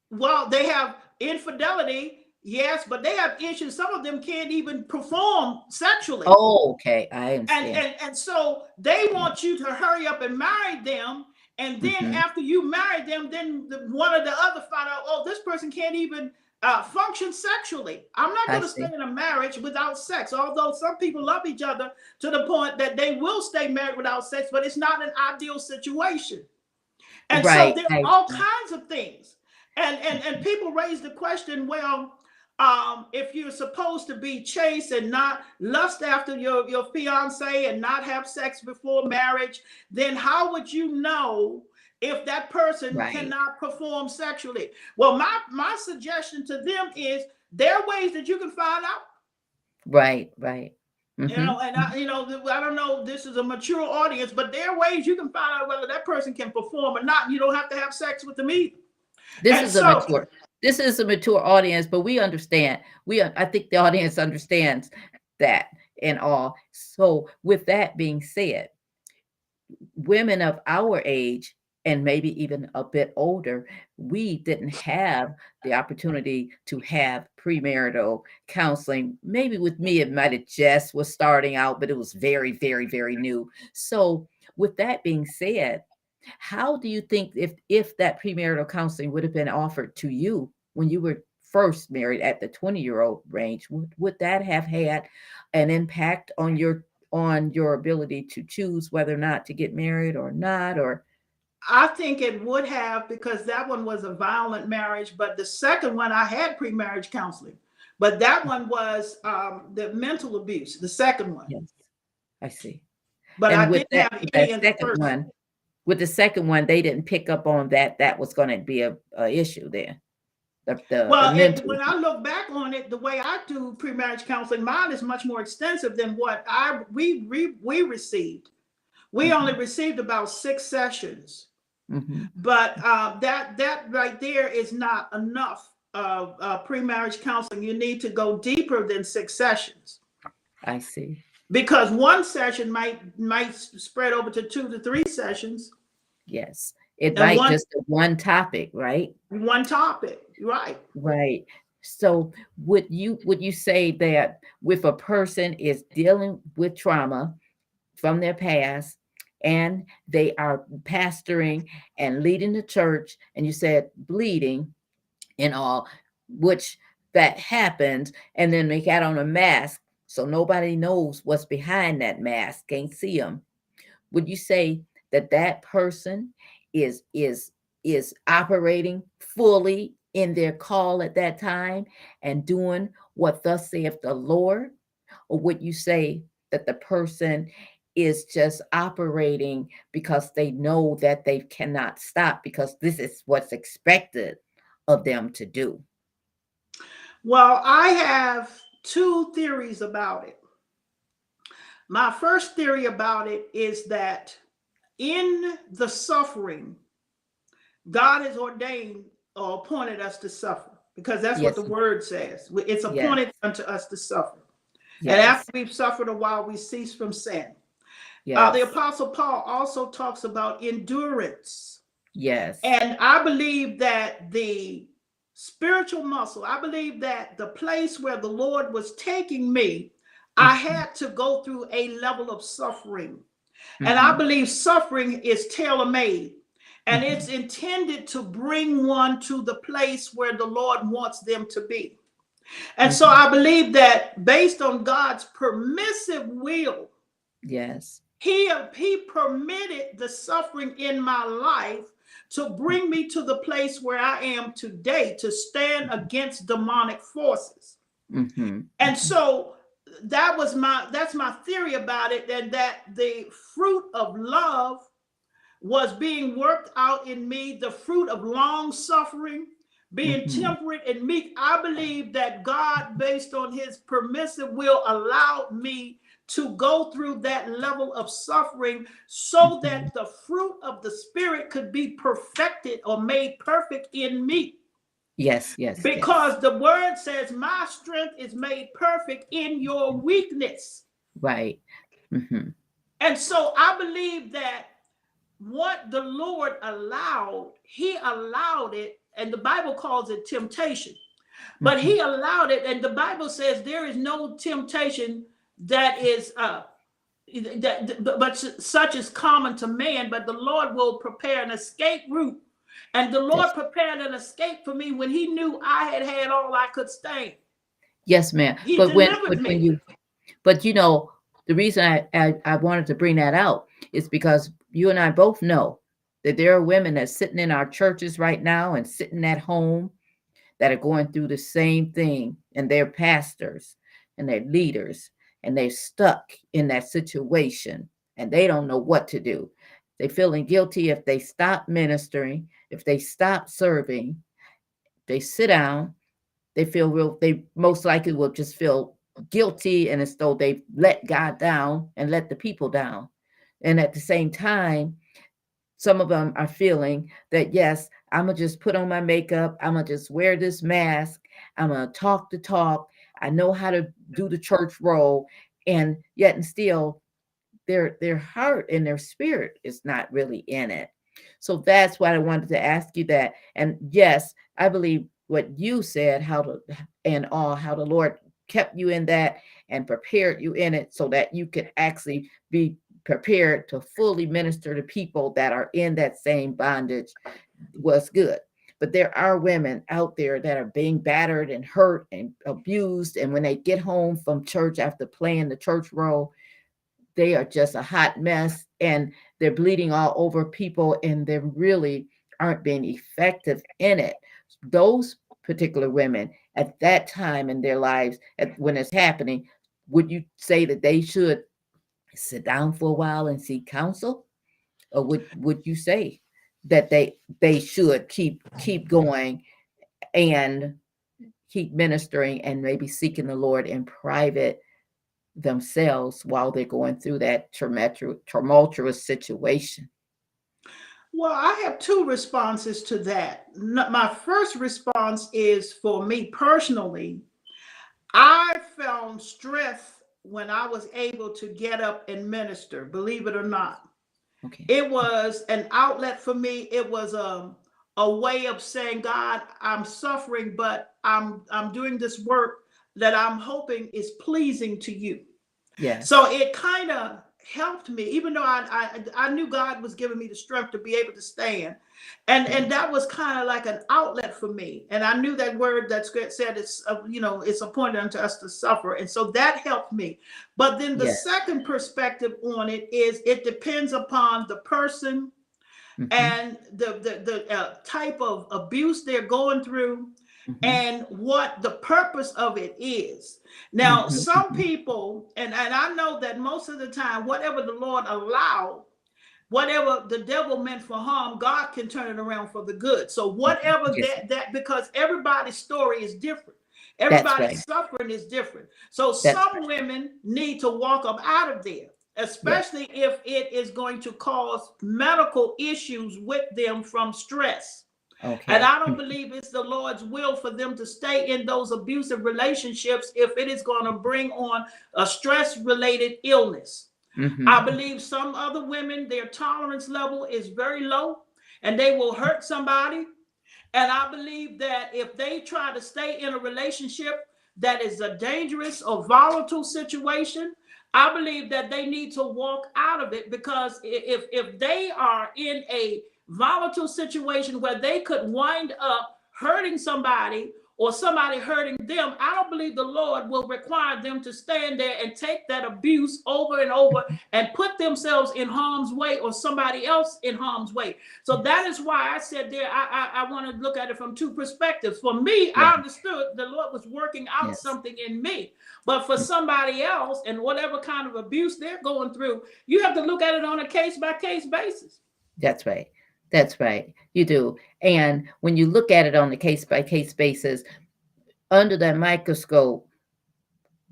well, they have infidelity. Yes, but they have issues. Some of them can't even perform sexually. Oh, okay. I and, understand. and and so they want you to hurry up and marry them and then Mhm. after you marry them then the, one or the other find out oh this person can't even uh, function sexually i'm not going to stay in a marriage without sex although some people love each other to the point that they will stay married without sex but it's not an ideal situation and Right, so there are all kinds of things and and and people raise the question well um, if you're supposed to be chaste and not lust after your, your fiance and not have sex before marriage, then how would you know if that person Right. cannot perform sexually? Well, my, my suggestion to them is there are ways that you can find out. Right, right. You Mhm. know, and I, you know, I don't know, this is a mature audience, but there are ways you can find out whether that person can perform or not. You don't have to have sex with them either. This And is a mature. This is a mature audience, but we understand. We, I think the audience understands that and all. So, with that being said, women of our age and maybe even a bit older, we didn't have the opportunity to have premarital counseling. Maybe with me, it might have just was starting out, but it was very, very, very new. So, with that being said, how do you think if if that premarital counseling would have been offered to you when you were first married at the 20 year old range would, would that have had an impact on your on your ability to choose whether or not to get married or not or I think it would have because that one was a violent marriage, but the second one I had pre-marriage counseling, but that one was um, the mental abuse, the second one. yes i see But I and with didn't that, have any that in the first. one with the second one they didn't pick up on that that was going to be a, a issue there the, the, the Well, it, when I look back on it, the way I do pre-marriage counseling, mine is much more extensive than what I we we, we received. We Mhm. only received about six sessions. Mhm. But uh, that that right there is not enough of uh, pre-marriage counseling. You need to go deeper than six sessions i see because one session might might spread over to two to three sessions, yes it might one- just one topic right one topic, right? Right. So would you would you say that if a person is dealing with trauma from their past and they are pastoring and leading the church and you said bleeding and all which that happens and then they got on a mask so nobody knows what's behind that mask can't see them would you say that that person is is is operating fully in their call at that time and doing what thus saith the lord? Or would you say that the person is just operating because they know that they cannot stop because this is what's expected of them to do? Well, I have two theories about it. My first theory about it is that in the suffering, God has ordained or appointed us to suffer because that's Yes. what the word says. It's Yes. appointed unto us to suffer. And after we've suffered a while, we cease from sin. Uh, the Apostle Paul also talks about endurance. yes And I believe that the spiritual muscle, I believe that the place where the Lord was taking me, I Mhm. had to go through a level of suffering. And I Mhm. believe suffering is tailor made and Mhm. it's intended to bring one to the place where the Lord wants them to be. And so Mhm. I believe that based on God's permissive will, yes he, he permitted the suffering in my life to bring me to the place where I am today to stand against demonic forces. Mhm. And so that was my that's my theory about it and that the fruit of love was being worked out in me the fruit of long suffering being Mhm. temperate and meek i believe that god based on his permissive will allowed me to go through that level of suffering so that the fruit of the spirit could be perfected or made perfect in me yes yes yes. because the word says my strength is made perfect in your weakness right Mhm. and so i believe that what the lord allowed he allowed it and the bible calls it temptation but Mhm. he allowed it and the bible says there is no temptation that is uh that but but such is common to man but the lord will prepare an escape route. And the lord Yes. prepared an escape for me when he knew i had had all i could stand. Yes ma'am. He but when, but when you but you know the reason I, I i wanted to bring that out is because you and i both know that there are women that's sitting in our churches right now and sitting at home that are going through the same thing and they're pastors and they're leaders and they're stuck in that situation and they don't know what to do. They're feeling guilty if they stop ministering if they stop serving they sit down they feel real they most likely will just feel guilty and as though they've let god down and let the people down. And at the same time some of them are feeling that yes i'm gonna just put on my makeup i'm gonna just wear this mask i'm gonna talk the talk i know how to do the church role and yet and still their their heart and their spirit is not really in it. So that's why i wanted to ask you that. And yes i believe what you said how to and all how the lord kept you in that and prepared you in it so that you could actually be prepared to fully minister to people that are in that same bondage was good but there are women out there that are being battered and hurt and abused and when they get home from church after playing the church role they are just a hot mess and they're bleeding all over people and they really aren't being effective in it. Those particular women at that time in their lives at, when it's happening would you say that they should sit down for a while and seek counsel? Or would would you say that they they should keep keep going and keep ministering and maybe seeking the lord in private themselves while they're going through that tumultuous, tumultuous situation Well, I have two responses to that. My first response is for me personally, I found strength when I was able to get up and minister, believe it or not. Okay It was an outlet for me. It was a, a way of saying, God, I'm suffering, but I'm I'm doing this work that I'm hoping is pleasing to you. Yeah. So it kind of helped me, even though I, I I knew God was giving me the strength to be able to stand, and and that was kind of like an outlet for me. And I knew that word that said it's uh, you know it's appointed unto us to suffer, and so that helped me. But then the Yes. second perspective on it is it depends upon the person Mhm, and the the, the uh, type of abuse they're going through mhm. and what the purpose of it is. Now, Mhm, some mhm. people, and, and I know that most of the time, whatever the Lord allowed, whatever the devil meant for harm, God can turn it around for the good. So whatever Yes. that that because everybody's story is different. Everybody's right. suffering is different. So That's some women need to walk up out of there, especially if it is going to cause medical issues with them from stress. Okay. And I don't believe it's the Lord's will for them to stay in those abusive relationships if it is going to bring on a stress related illness. Mhm. I believe some other women, their tolerance level is very low and they will hurt somebody. And I believe that if they try to stay in a relationship that is a dangerous or volatile situation, I believe that they need to walk out of it because if if they are in a volatile situation where they could wind up hurting somebody or somebody hurting them, I don't believe the Lord will require them to stand there and take that abuse over and over and put themselves in harm's way or somebody else in harm's way. So that is why I said there, I I, I want to look at it from two perspectives. For me, I understood the Lord was working out Yes. something in me. But for somebody else and whatever kind of abuse they're going through, you have to look at it on a case by case basis. That's right. That's right. You do. And when you look at it on a case by case basis, under that microscope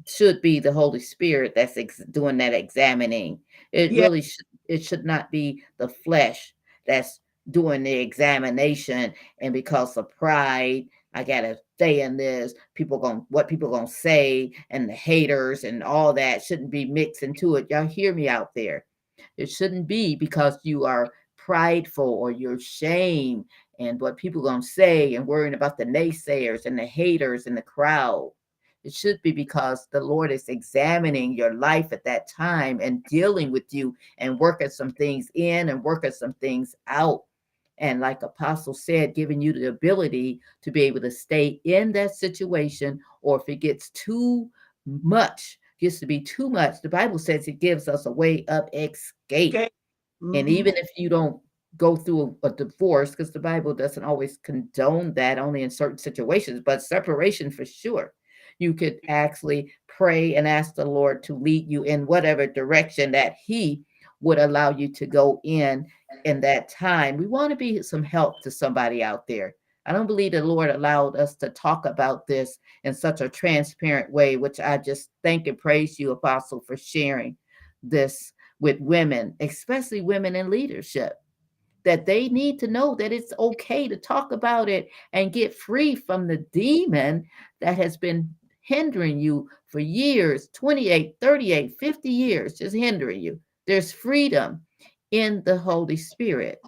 should be the Holy Spirit that's ex- doing that examining. It Yeah. really should it should not be the flesh that's doing the examination and because of pride I gotta stay in this. People going what people gonna say and the haters and all that shouldn't be mixed into it. Y'all hear me out there. It shouldn't be because you are prideful or you're shame and what people gonna say and worrying about the naysayers and the haters and the crowd. It should be because the Lord is examining your life at that time and dealing with you and working some things in and working some things out. And like Apostle said, giving you the ability to be able to stay in that situation, or if it gets too much, gets to be too much, the Bible says it gives us a way of escape. Okay. And Mhm. even if you don't go through a, a divorce, because the Bible doesn't always condone that, only in certain situations, but separation for sure. You could actually pray and ask the Lord to lead you in whatever direction that He would allow you to go in in that time. We want to be some help to somebody out there. I don't believe the Lord allowed us to talk about this in such a transparent way, which I just thank and praise you, Apostle, for sharing this with women, especially women in leadership, that they need to know that it's okay to talk about it and get free from the demon that has been hindering you for years 28, 38, 50 years, just hindering you. There's freedom in the Holy Spirit.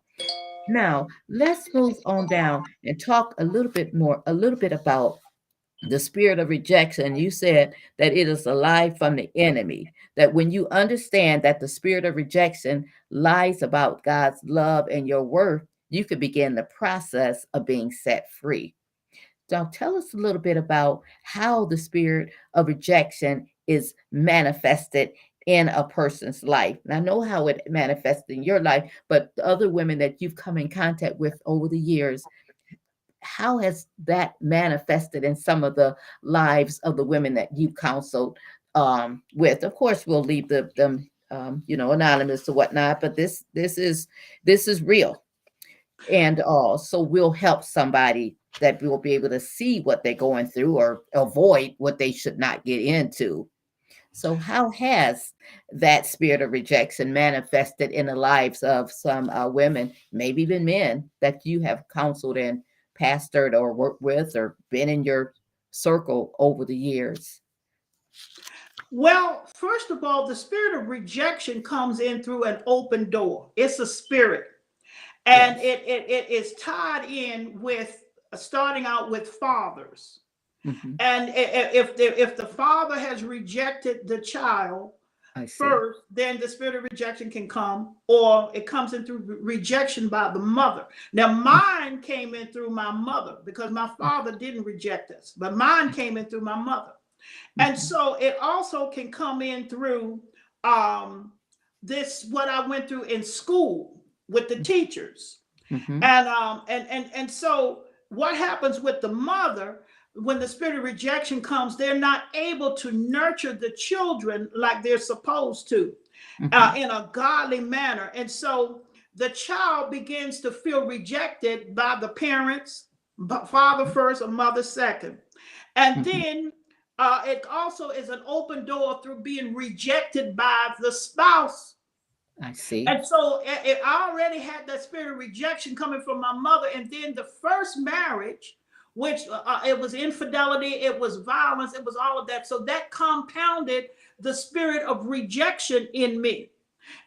Now, let's move on down and talk a little bit more, a little bit about the spirit of rejection. You said that it is a lie from the enemy. That when you understand that the spirit of rejection lies about God's love and your worth, you could begin the process of being set free. Now, tell us a little bit about how the spirit of rejection is manifested in a person's life. And I know how it manifests in your life, but the other women that you've come in contact with over the years, how has that manifested in some of the lives of the women that you've counseled um, with? Of course, we'll leave the, them, um, you know, anonymous or whatnot, but this this is this is real, and all. So we'll help somebody that will be able to see what they're going through or avoid what they should not get into. So, how has that spirit of rejection manifested in the lives of some uh, women, maybe even men that you have counseled and pastored or worked with or been in your circle over the years? Well, first of all, the spirit of rejection comes in through an open door. It's a spirit. And Yes. it, it, it is tied in with starting out with fathers. Mhm. And if the, if the father has rejected the child, I see. first, then the spirit of rejection can come, or it comes in through re- rejection by the mother. Now, mine came in through my mother because my father didn't reject us, but mine came in through my mother. And Mhm. so it also can come in through um, this what I went through in school with the teachers. Mhm. And um and and and so what happens with the mother when the spirit of rejection comes, they're not able to nurture the children like they're supposed to uh, Mhm. in a godly manner. And so the child begins to feel rejected by the parents, but father first or mother second. And Mhm. then uh, it also is an open door through being rejected by the spouse I see. and so it, it- I already had that spirit of rejection coming from my mother. And then the first marriage, which uh, uh, it was infidelity, it was violence, it was all of that. So that compounded the spirit of rejection in me.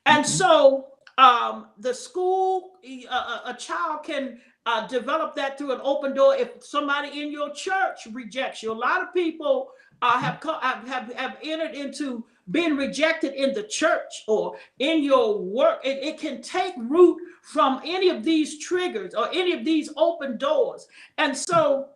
And Mhm. so um, the school, a child can uh, develop that through an open door if somebody in your church rejects you. A lot of people uh, have, co- have, have, have entered into being rejected in the church or in your work. It, it can take root from any of these triggers or any of these open doors. And so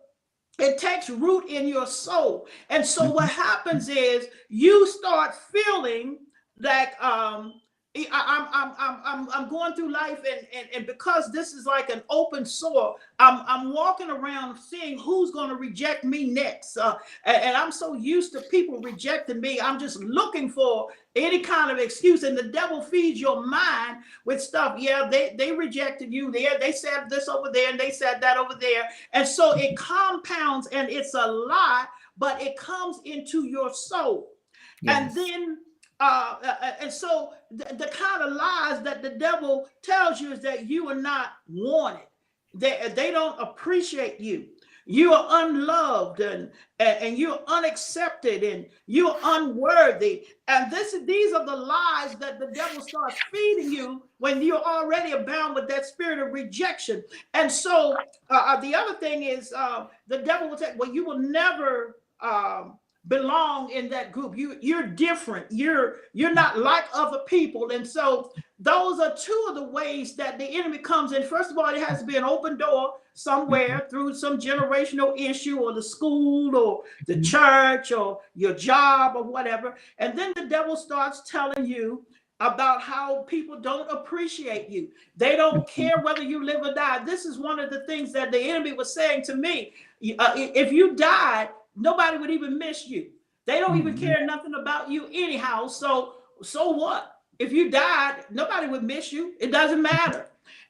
it takes root in your soul. And so what happens is you start feeling like um I'm I'm I'm I'm I'm going through life and, and and because this is like an open sore, I'm I'm walking around seeing who's going to reject me next. Uh, and, and I'm so used to people rejecting me. I'm just looking for any kind of excuse. And the devil feeds your mind with stuff. Yeah, they they rejected you there. They said this over there and they said that over there. And so it compounds and it's a lie, but it comes into your soul. Yes. And then, uh, uh, uh, and so the, the kind of lies that the devil tells you is that you are not wanted. They, they don't appreciate you. You are unloved and, and, you're unaccepted and you're unworthy. And this these are the lies that the devil starts feeding you when you're already abound with that spirit of rejection. And so uh, uh, the other thing is uh, the devil will say, well, you will never um, belong in that group. You you're different. You're you're not like other people. And so those are two of the ways that the enemy comes in. First of all, it has to be an open door somewhere through some generational issue or the school or the Mhm. church or your job or whatever. And then the devil starts telling you about how people don't appreciate you. They don't Mhm. care whether you live or die. This is one of the things that the enemy was saying to me. Uh, if you died, nobody would even miss you. They don't even Mhm. care nothing about you anyhow. So so what? If you died, nobody would miss you. It doesn't matter.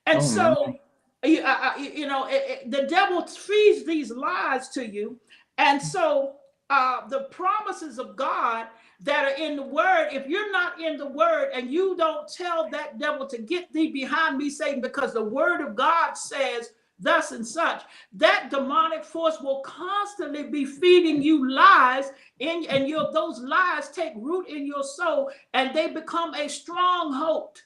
And Oh, so you, uh, you know it, it- the devil feeds these lies to you, and so uh, the promises of God that are in the word, if you're not in the word and you don't tell that devil to get thee behind me, Satan, because the word of God says thus and such, that demonic force will constantly be feeding you lies in and your those lies take root in your soul and they become a stronghold.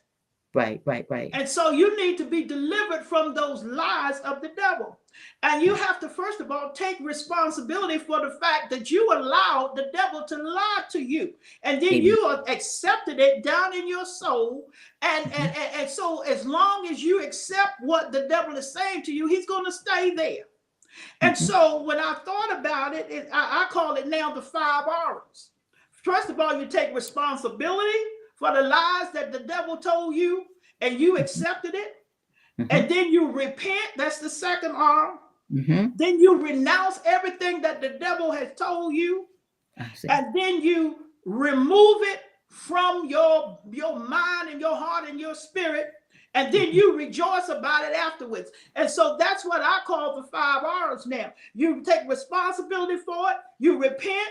Right, right, right. And so you need to be delivered from those lies of the devil. And you have to, first of all, take responsibility for the fact that you allowed the devil to lie to you. And then Amen. you have accepted it down in your soul. And, and, and, and so, as long as you accept what the devil is saying to you, he's going to stay there. And Mhm. so, when I thought about it, it I, I call it now the five R's. First of all, you take responsibility for the lies that the devil told you and you accepted it. Mhm. And then you repent. That's the second R. Mhm. Then you renounce everything that the devil has told you. And then you remove it from your, your mind and your heart and your spirit. And then you rejoice about it afterwards. And so that's what I call the five R's now. You take responsibility for it, you repent,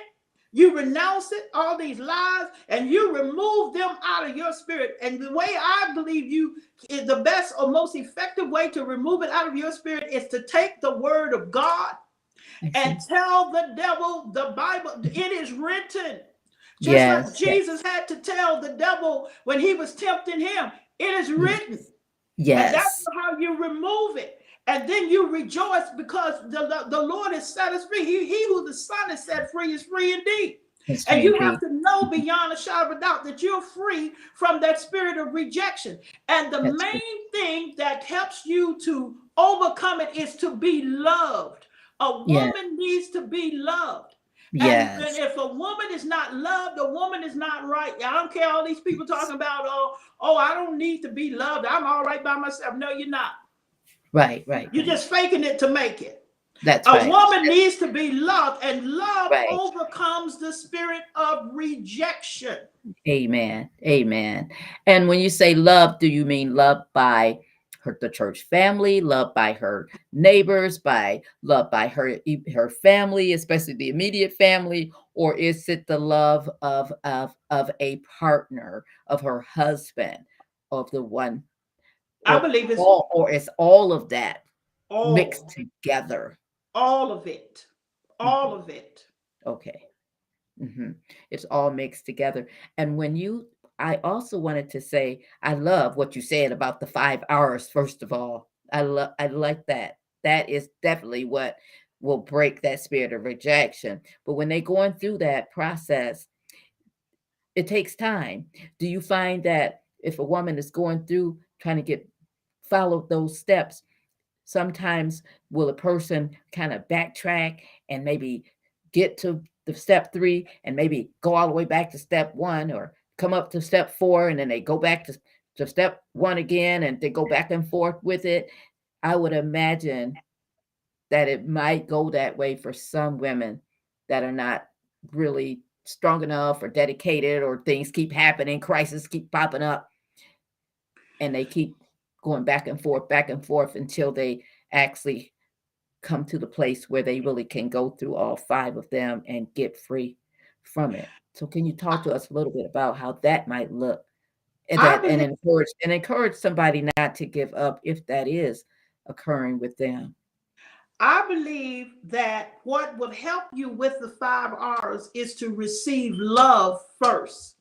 you renounce it, all these lies, and you remove them out of your spirit. And the way I believe you is the best or most effective way to remove it out of your spirit is to take the word of God and tell the devil the Bible, it is written. Just Yes, like yes. Jesus had to tell the devil when he was tempting him, it is mm. written. And Yes. that's how you remove it. And then you rejoice because the, the, Lord has set us free. He, he who the Son has set free is free indeed. It's And you have to know beyond a shadow of a doubt that you're free from that spirit of rejection. And the That's main good. thing that helps you to overcome it is to be loved. A woman needs to be loved. And, Yes. and if a woman is not loved, a woman is not right. I don't care all these people talking about, oh, oh, I don't need to be loved. I'm all right by myself. No, you're not. Right, right. You're just faking it to make it. That's A right. woman needs to be loved, and love Right. overcomes the spirit of rejection. Amen. Amen. And when you say love, do you mean love by her the church family, love by her neighbors, by love by her her family, especially the immediate family, or is it the love of of of a partner, of her husband, of the one, I believe it's all, or is all of that all, mixed together? all of it, all of it. Okay. hmm It's all mixed together. And when you, I also wanted to say, I love what you said about the five R's, first of all. I love, I like that. That is definitely what will break that spirit of rejection. But when they're going through that process, it takes time. Do you find that if a woman is going through trying to get follow those steps, sometimes will a person kind of backtrack and maybe get to the step three and maybe go all the way back to step one or come up to step four and then they go back to, to step one again and they go back and forth with it. I would imagine that it might go that way for some women that are not really strong enough or dedicated or things keep happening, crises keep popping up and they keep going back and forth, back and forth until they actually come to the place where they really can go through all five of them and get free from it. So can you talk to us a little bit about how that might look and that and encourage and encourage somebody not to give up if that is occurring with them. I believe that what would help you with the five R's is to receive love first.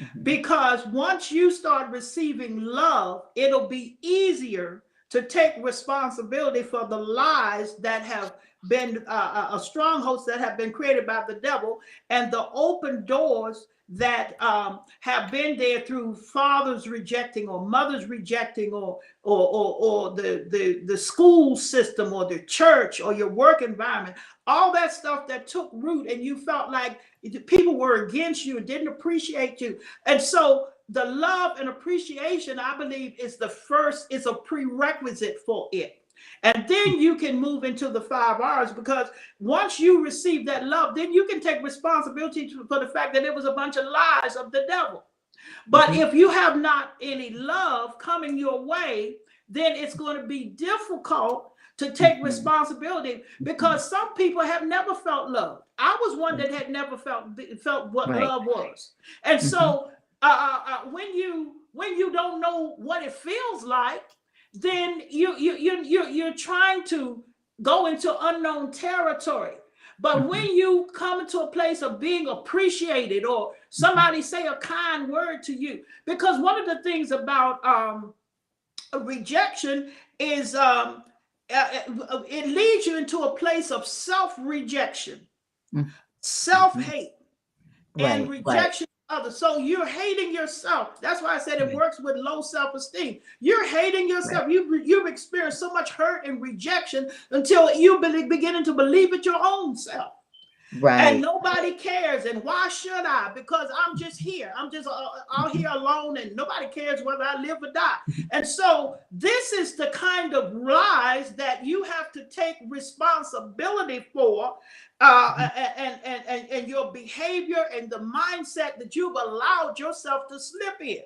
Mhm. Because once you start receiving love, it'll be easier to take responsibility for the lies that have been uh, uh, uh, strongholds that have been created by the devil and the open doors that um, have been there through fathers rejecting or mothers rejecting or or or, or the, the the school system or the church or your work environment all that stuff that took root and you felt like people were against you and didn't appreciate you and so the love and appreciation i believe is the first is a prerequisite for it and then you can move into the five R's because once you receive that love, then you can take responsibility for the fact that it was a bunch of lies of the devil. But Mhm. if you have not any love coming your way, then it's going to be difficult to take Mhm. responsibility because some people have never felt love. I was one that had never felt felt what Right. love was, and so uh, uh, uh, when you when you don't know what it feels like, then you you you you you're trying to go into unknown territory. But when you come into a place of being appreciated or somebody say a kind word to you, because one of the things about um, rejection is um, uh, uh, it leads you into a place of self-rejection, Mm. self-hate, and Right, right. rejection of others. So you're hating yourself. That's why I said it Right. works with low self-esteem. You're hating yourself. You've, you've experienced so much hurt and rejection until you be, beginning to believe it your own self. Right. And nobody cares. And why should I? Because I'm just here. I'm just uh, out here alone, and nobody cares whether I live or die. And so, this is the kind of lies that you have to take responsibility for, uh, and, and, and, and your behavior and the mindset that you've allowed yourself to slip in.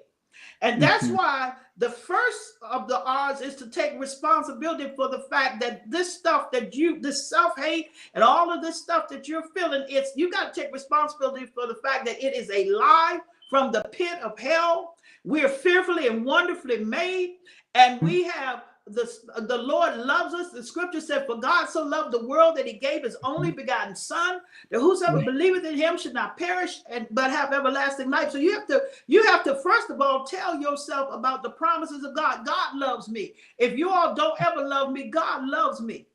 And that's Mhm. why the first of the R's is to take responsibility for the fact that this stuff that you, this self hate, and all of this stuff that you're feeling, it's you got to take responsibility for the fact that it is a lie from the pit of hell. We're fearfully and wonderfully made, and we have the, the Lord loves us. The scripture said, For God so loved the world that he gave his only mm-hmm. begotten son, that whosoever Right. believeth in him should not perish and but have everlasting life. So you have to, you have to first of all tell yourself about the promises of God. God loves me. If you all don't ever love me, God loves me.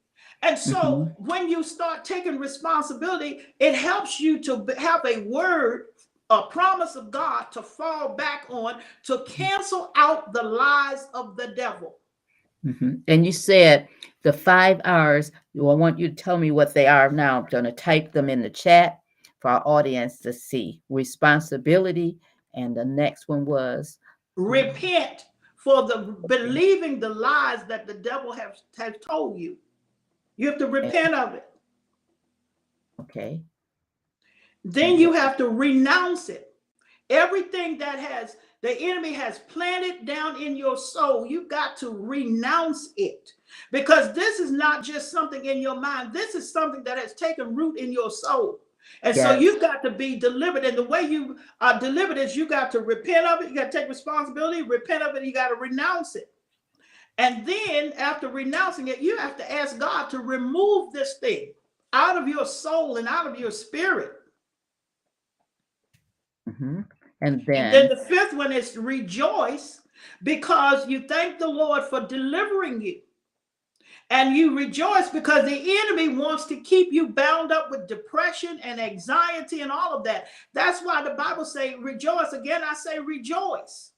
And so Mhm. when you start taking responsibility, it helps you to have a word, a promise of God to fall back on to mm-hmm. cancel out the lies of the devil. Mhm. And you said the five R's. Well, I want you to tell me what they are now. I'm going to type them in the chat for our audience to see. Responsibility. And the next one was Repent for the believing the lies that the devil has, has told you. You have to repent of it. okay. Then you have to renounce it. Everything that has the enemy has planted down in your soul, You've got to renounce it because this is not just something in your mind. This is something that has taken root in your soul. And so Yes. you've got to be delivered. And the way you are delivered is you got to repent of it. You got to take responsibility, repent of it. You got to renounce it. And then after renouncing it, you have to ask God to remove this thing out of your soul and out of your spirit. Mhm. And And then, then the fifth one is rejoice because you thank the Lord for delivering you. And you rejoice because the enemy wants to keep you bound up with depression and anxiety and all of that. That's why the Bible say rejoice. Again, I say rejoice.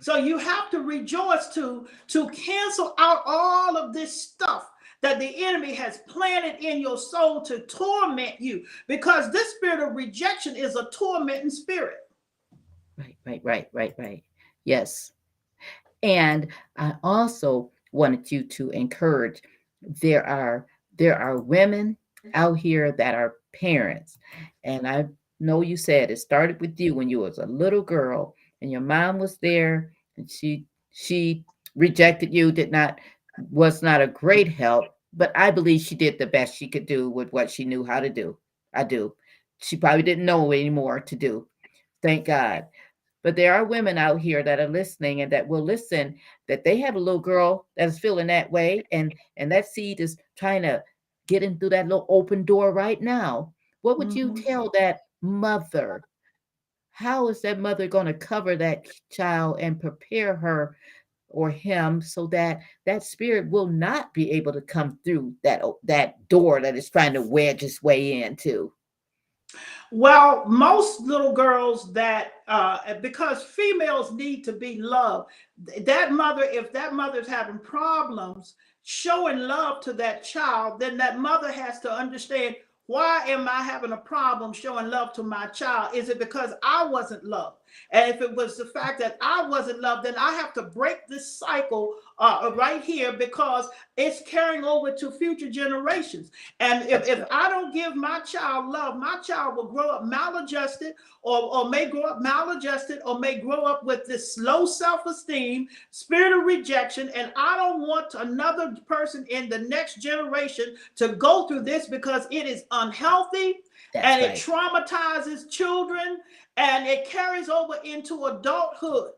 So you have to rejoice to to cancel out all of this stuff that the enemy has planted in your soul to torment you because this spirit of rejection is a tormenting spirit. Right, right, right, right. Yes. And I also wanted you to encourage there are there are women out here that are parents. And I know you said it started with you when you was a little girl and your mom was there and she she rejected you, did not was not a great help, but I believe she did the best she could do with what she knew how to do. I do. She probably didn't know anymore to do. Thank God. But there are women out here that are listening and that will listen that they have a little girl that's feeling that way and and that seed is trying to get in through that little open door right now. What would you Mhm. tell that mother? How is that mother going to cover that child and prepare her or him so that that spirit will not be able to come through that that door that is trying to wedge its way into? Well, most little girls that uh, because females need to be loved. That mother, if that mother's having problems showing love to that child, then that mother has to understand why am I having a problem showing love to my child? Is it because I wasn't loved? And if it was the fact that I wasn't loved, then I have to break this cycle uh, right here because it's carrying over to future generations. And if, if I don't give my child love, my child will grow up maladjusted or, or may grow up maladjusted or may grow up with this low self-esteem, spirit of rejection. And I don't want another person in the next generation to go through this because it is unhealthy That's and right. it traumatizes children and it carries over into adulthood.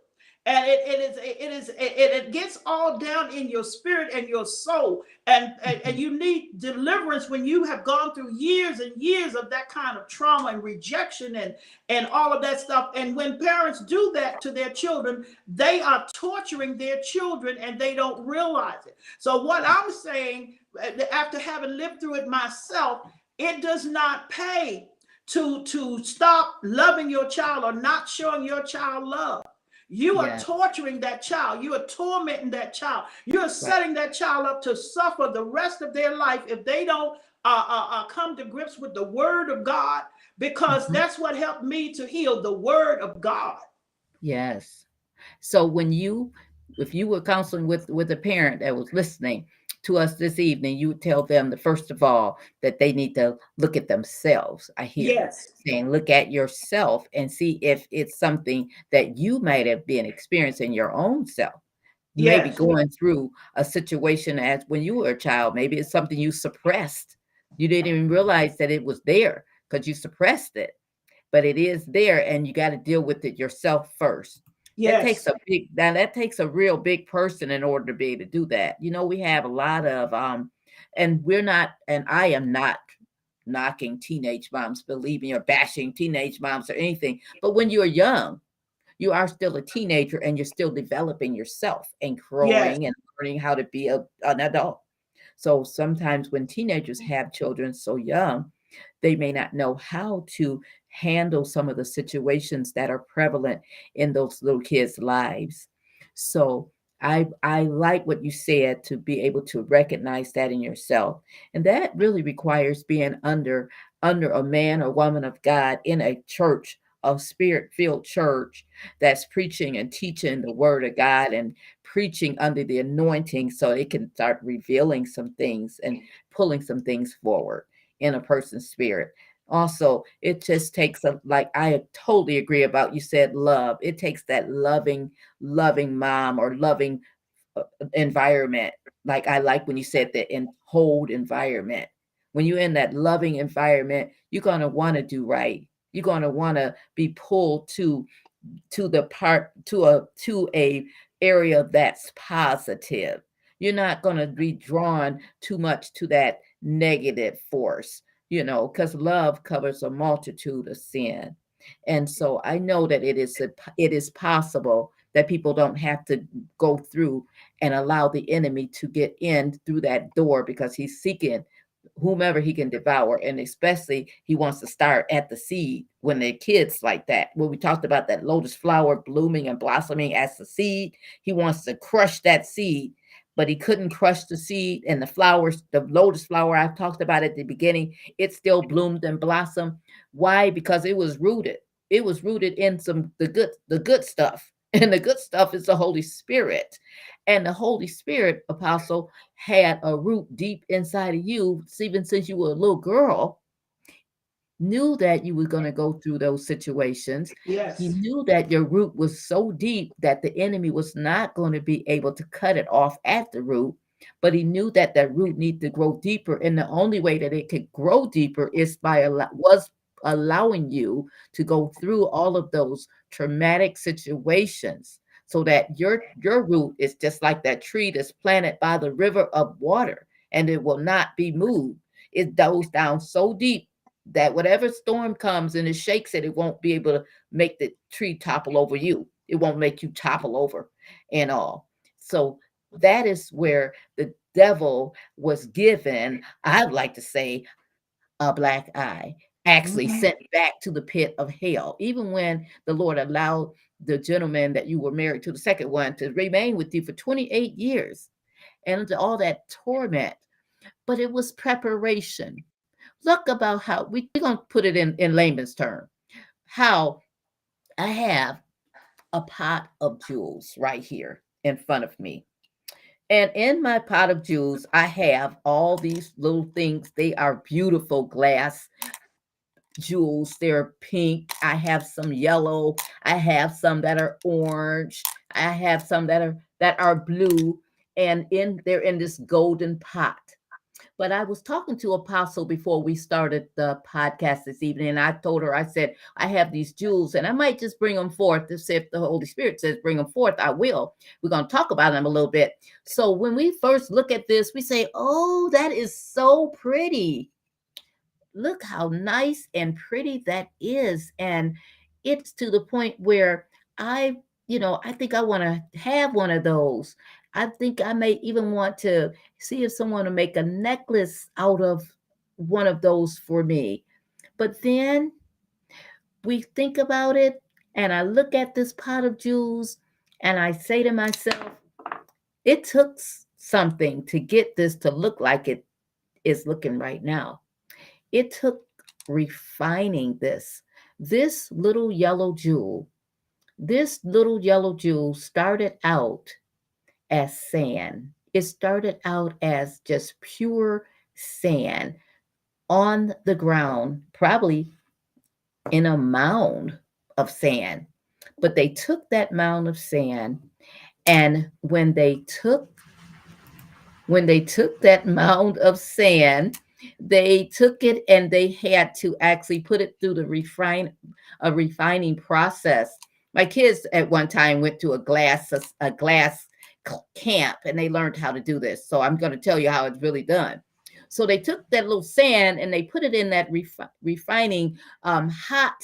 And it, it is it is it, it gets all down in your spirit and your soul. And, and and you need deliverance when you have gone through years and years of that kind of trauma and rejection and and all of that stuff. And when parents do that to their children they are torturing their children and they don't realize it. So what i'm saying uh, after having lived through it myself it does not pay to to stop loving your child or not showing your child love you are Yes. torturing that child you are tormenting that child you are setting that child up to suffer the rest of their life if they don't uh, uh, uh, come to grips with the word of god because Mhm. that's what helped me to heal the word of god Yes. So when you, if you were counseling with with a parent that was listening to us this evening, you would tell them that first of all that they need to look at themselves. I hear yes saying look at yourself and see if it's something that you might have been experiencing your own self. Maybe going through a situation as when you were a child, maybe it's something you suppressed. You didn't even realize that it was there because you suppressed it, but it is there and you got to deal with it yourself first. That takes a big now that takes a real big person in order to be able to do that. You know, we have a lot of um and we're not and I am not knocking teenage moms, believe me, or bashing teenage moms or anything. But when you're young, you are still a teenager and you're still developing yourself and Yes. growing and learning how to be a, an adult. So sometimes when teenagers have children so young, they may not know how to handle some of the situations that are prevalent in those little kids' lives. So I I like what you said to be able to recognize that in yourself. And that really requires being under under a man or woman of God in a church, a spirit-filled church that's preaching and teaching the word of God and preaching under the anointing so it can start revealing some things and pulling some things forward in a person's spirit. Also, it just takes a like I totally agree about you said love. It takes that loving, loving mom or loving uh, environment. Like I like when you said that in hold environment. When you're in that loving environment, you're gonna want to do right. You're gonna want to be pulled to to the part to a to a area that's positive. You're not going to be drawn too much to that negative force, you know, because love covers a multitude of sin. And so I know that it is it is possible that people don't have to go through and allow the enemy to get in through that door because he's seeking whomever he can devour and especially he wants to start at the seed when they're kids like that when we talked about that lotus flower blooming and blossoming as the seed he wants to crush that seed but he couldn't crush the seed and the flowers the lotus flower i talked about at the beginning it still bloomed and blossomed. Why? Because it was rooted. It was rooted in some the good the good stuff. And the good stuff is the holy spirit. And the holy spirit apostle had a root deep inside of you even since you were a little girl knew that you were going to go through those situations. Yes. he knew that your root was so deep that the enemy was not going to be able to cut it off at the root but he knew that that root needed to grow deeper and the only way that it could grow deeper is by was allowing you to go through all of those traumatic situations so that your your root is just like that tree that's planted by the river of water and it will not be moved. It goes down so deep that whatever storm comes and it shakes it it won't be able to make the tree topple over you. It won't make you topple over and all. So that is where the devil was given i'd like to say a black eye actually Mhm. sent back to the pit of hell. Even when the lord allowed the gentleman that you were married to the second one to remain with you for 28 years and all that torment. But it was preparation look about how we, we're going to put it in in layman's term how i have a pot of jewels right here in front of me. And in my pot of jewels i have all these little things. They are beautiful glass jewels. They're pink. I have some yellow. I have some that are orange. I have some that are that are blue. And in they're in this golden pot but I was talking to Apostle before we started the podcast this evening, and I told her, I said, I have these jewels, and I might just bring them forth see if the Holy Spirit says bring them forth. I will. We're going to talk about them a little bit. So when we first look at this, we say, Oh, that is so pretty. Look how nice and pretty that is. And it's to the point where I, you know, I think I want to have one of those. I think I may even want to see if someone will make a necklace out of one of those for me. But then we think about it, and I look at this pot of jewels, and I say to myself, it took something to get this to look like it is looking right now. It took refining this. This little yellow jewel, this little yellow jewel started out as sand. It started out as just pure sand on the ground, probably in a mound of sand. But they took that mound of sand, and when they took when they took that mound of sand, they took it and they had to actually put it through the refine a refining process My kids at one time went to a glass a glass c- camp and they learned how to do this. So I'm going to tell you how it's really done. So they took that little sand and they put it in that refi- refining um, hot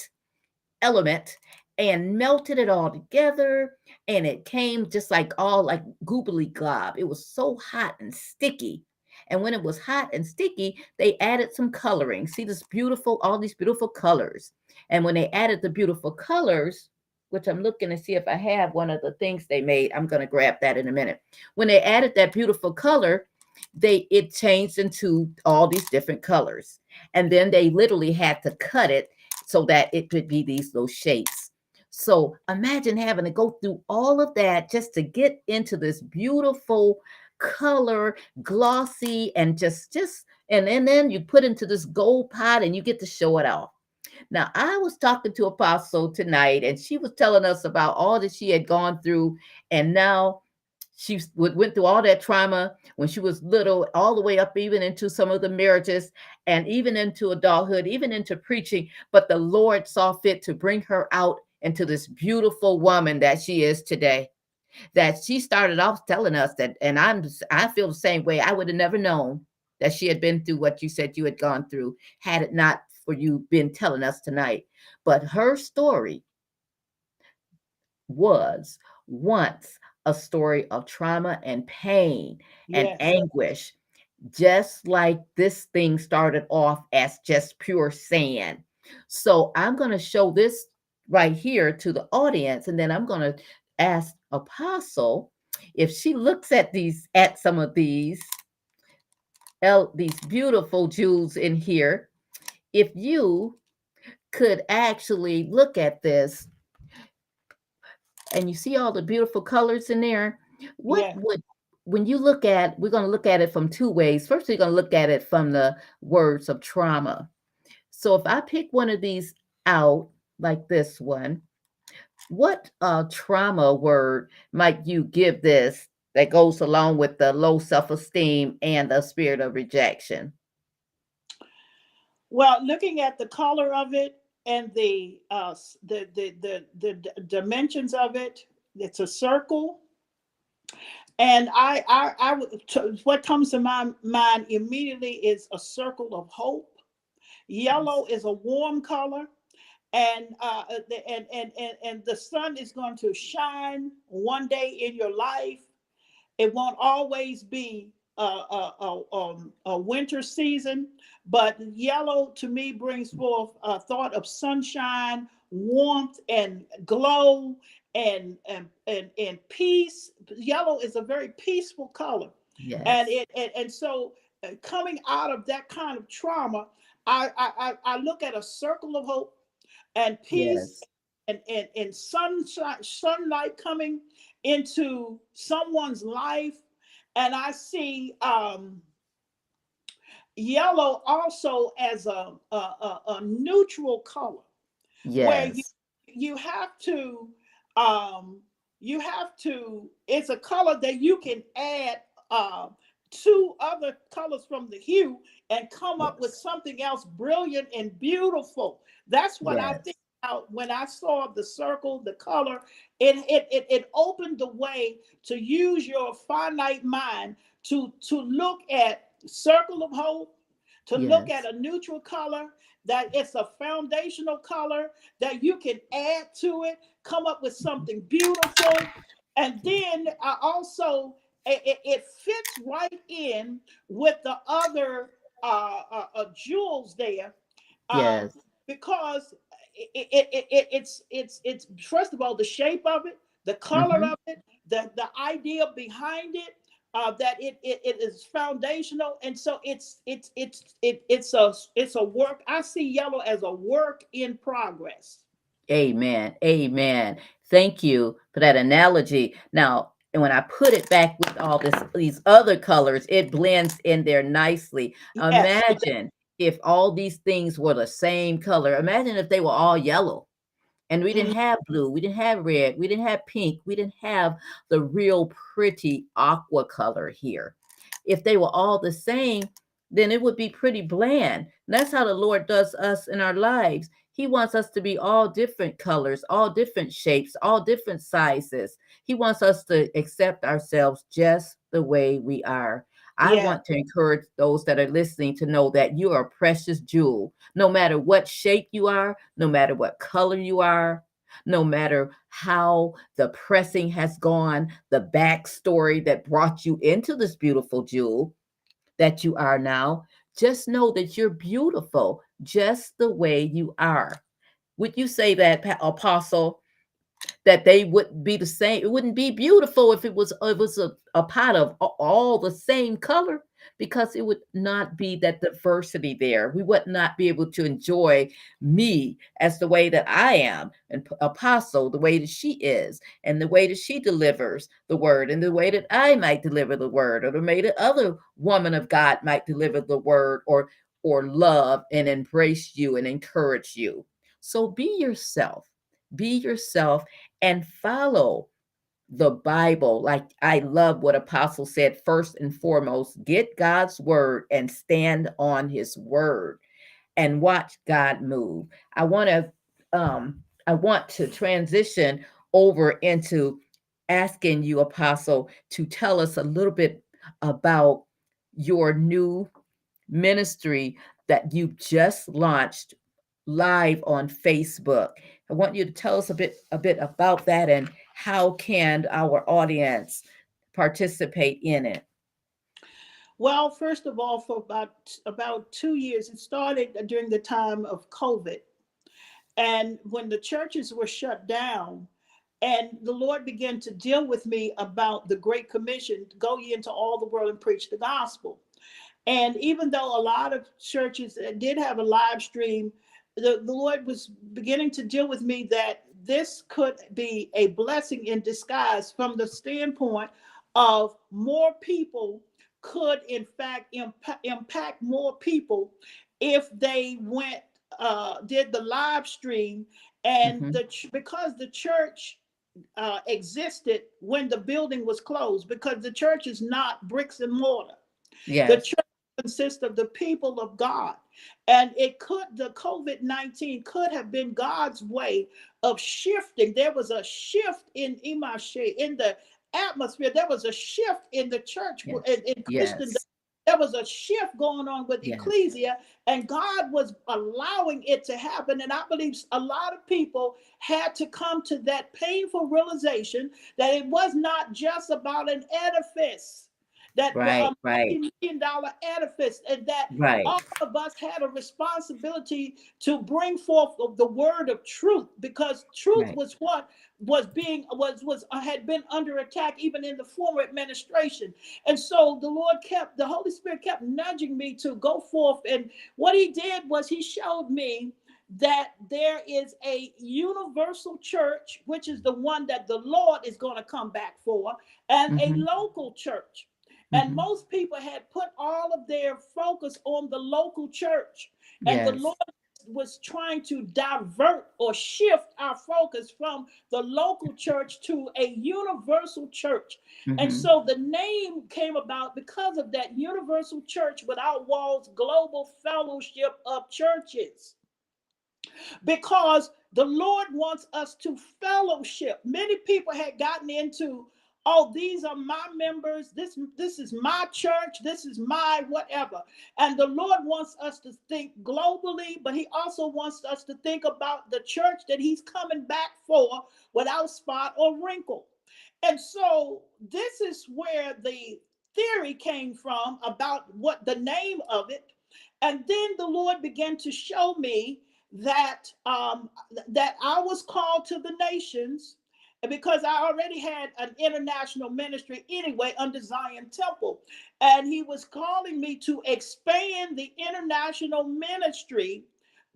element and melted it all together and it came just like all like goobly glob it was so hot and sticky and when it was hot and sticky they added some coloring see this beautiful all these beautiful colors and when they added the beautiful colors which i'm looking to see if i have one of the things they made i'm going to grab that in a minute when they added that beautiful color they it changed into all these different colors and then they literally had to cut it so that it could be these little shapes. So imagine having to go through all of that just to get into this beautiful color, glossy, and just just and, and then you put into this gold pot and you get to show it off. Now, I was talking to Apostle tonight, and she was telling us about all that she had gone through, and now she went through all that trauma when she was little, all the way up even into some of the marriages and even into adulthood, even into preaching. But the Lord saw fit to bring her out into this beautiful woman that she is today. That she started off telling us that, and I'm I feel the same way. I would have never known that she had been through what you said you had gone through had it not for you've been telling us tonight. But her story was once a story of trauma and pain and anguish, just like this thing started off as just pure sand. So I'm going to show this right here to the audience, and then I'm going to ask Apostle if she looks at these, at some of these, these beautiful jewels in here, if you could actually look at this and you see all the beautiful colors in there what Yeah. would when you look at we're going to look at it from two ways. First we're going to look at it from the words of trauma. So if i pick one of these out like this one what uh trauma word might you give this that goes along with the low self-esteem and the spirit of rejection Well, looking at the color of it and the uh s- the the the, the d- dimensions of it, it's a circle. And I I I would t- what comes to my mind immediately is a circle of hope. Yellow is a warm color. And uh uh, the- and, and and and the sun is going to shine one day in your life. It won't always be a, a, a, um, a winter season, but yellow to me brings forth a thought of sunshine, warmth, and glow, and and and, and peace. Yellow is a very peaceful color, yes and it and, and so uh, coming out of that kind of trauma, I, I I I look at a circle of hope and peace yes and, and, and sunshine, sunlight coming into someone's life. And I see um, yellow also as a, a, a, a neutral color Yes. where you, you have to, um, you have to, it's a color that you can add uh, two other colors from the hue and come up with something else brilliant and beautiful. That's what I think out when I saw the circle, the color, it, it it it opened the way to use your finite mind to to look at circle of hope, to look at a neutral color, that it's a foundational color that you can add to it, come up with something beautiful. And then I also it, it, it fits right in with the other uh, uh, uh jewels there. um, yes because it, it, it, it, it's it's it's first of all the shape of it the color Mhm. of it the the idea behind it uh, that it, it it is foundational and so it's it's it's it, it's a it's a work i see yellow as a work in progress Amen. Amen. Thank you for that analogy. Now, and when I put it back with all this these other colors, it blends in there nicely. Yes. Imagine if all these things were the same color. Imagine if they were all yellow. And we didn't mm-hmm. have blue, we didn't have red, we didn't have pink, we didn't have the real pretty aqua color here. If they were all the same, then it would be pretty bland. And that's how the Lord does us in our lives. He wants us to be all different colors, all different shapes, all different sizes. He wants us to accept ourselves just the way we are. I Yeah. want to encourage those that are listening to know that you are a precious jewel. No matter what shape you are, no matter what color you are, no matter how the pressing has gone, the backstory that brought you into this beautiful jewel that you are now, just know that you're beautiful just the way you are. Would you say that, Apostle, that they would be the same? It wouldn't be beautiful if it was it was a, a pot of all the same color because it would not be that diversity there. We would not be able to enjoy me as the way that I am, and Apostle the way that she is, and the way that she delivers the word, and the way that I might deliver the word, or the way that other woman of God might deliver the word, or or love and embrace you and encourage you. So be yourself. Be yourself and follow the Bible. Like I love what Apostle said first and foremost get God's word and stand on his word and watch God move. I want to um I want to transition over into asking you apostle to tell us a little bit about your new ministry that you just launched live on Facebook. I want you to tell us a bit a bit about that and how can our audience participate in it? Well, first of all, for about about two years, it started during the time of COVID, and when the churches were shut down, and the Lord began to deal with me about the Great Commission: go ye into all the world and preach the gospel. And even though a lot of churches uh, did have a live stream, the, the Lord was beginning to deal with me that this could be a blessing in disguise from the standpoint of more people could, in fact, impact, impact more people if they went, uh, did the live stream. And Mhm. the ch- because the church uh, existed when the building was closed, because the church is not bricks and mortar. The church consists of the people of God. And it could, the COVID 19 could have been God's way of shifting. There was a shift in Imashe, in the atmosphere. There was a shift in the church, Yes. in, in Christendom. Yes. There was a shift going on with Yes. ecclesia, and God was allowing it to happen. And I believe a lot of people had to come to that painful realization that it was not just about an edifice. That Right, um, right, million dollar edifice and that right. all of us had a responsibility to bring forth the word of truth because truth Right. was what was being was was uh, had been under attack even in the former administration and so the lord kept the holy spirit kept nudging me to go forth and what he did was he showed me that there is a universal church which is the one that the lord is going to come back for and Mhm. a local church and Mhm. most people had put all of their focus on the local church. And the Lord was trying to divert or shift our focus from the local church to a universal church. And Mhm. so the name came about because of that universal church without walls, global fellowship of churches. Because the Lord wants us to fellowship. Many people had gotten into oh these are my members. This this is my church. This is my whatever. And the lord wants us to think globally but he also wants us to think about the church that he's coming back for without spot or wrinkle. And so this is where the theory came from about what the name of it. And then the lord began to show me that um that i was called to the nations and because I already had an international ministry anyway under Zion Temple. And he was calling me to expand the international ministry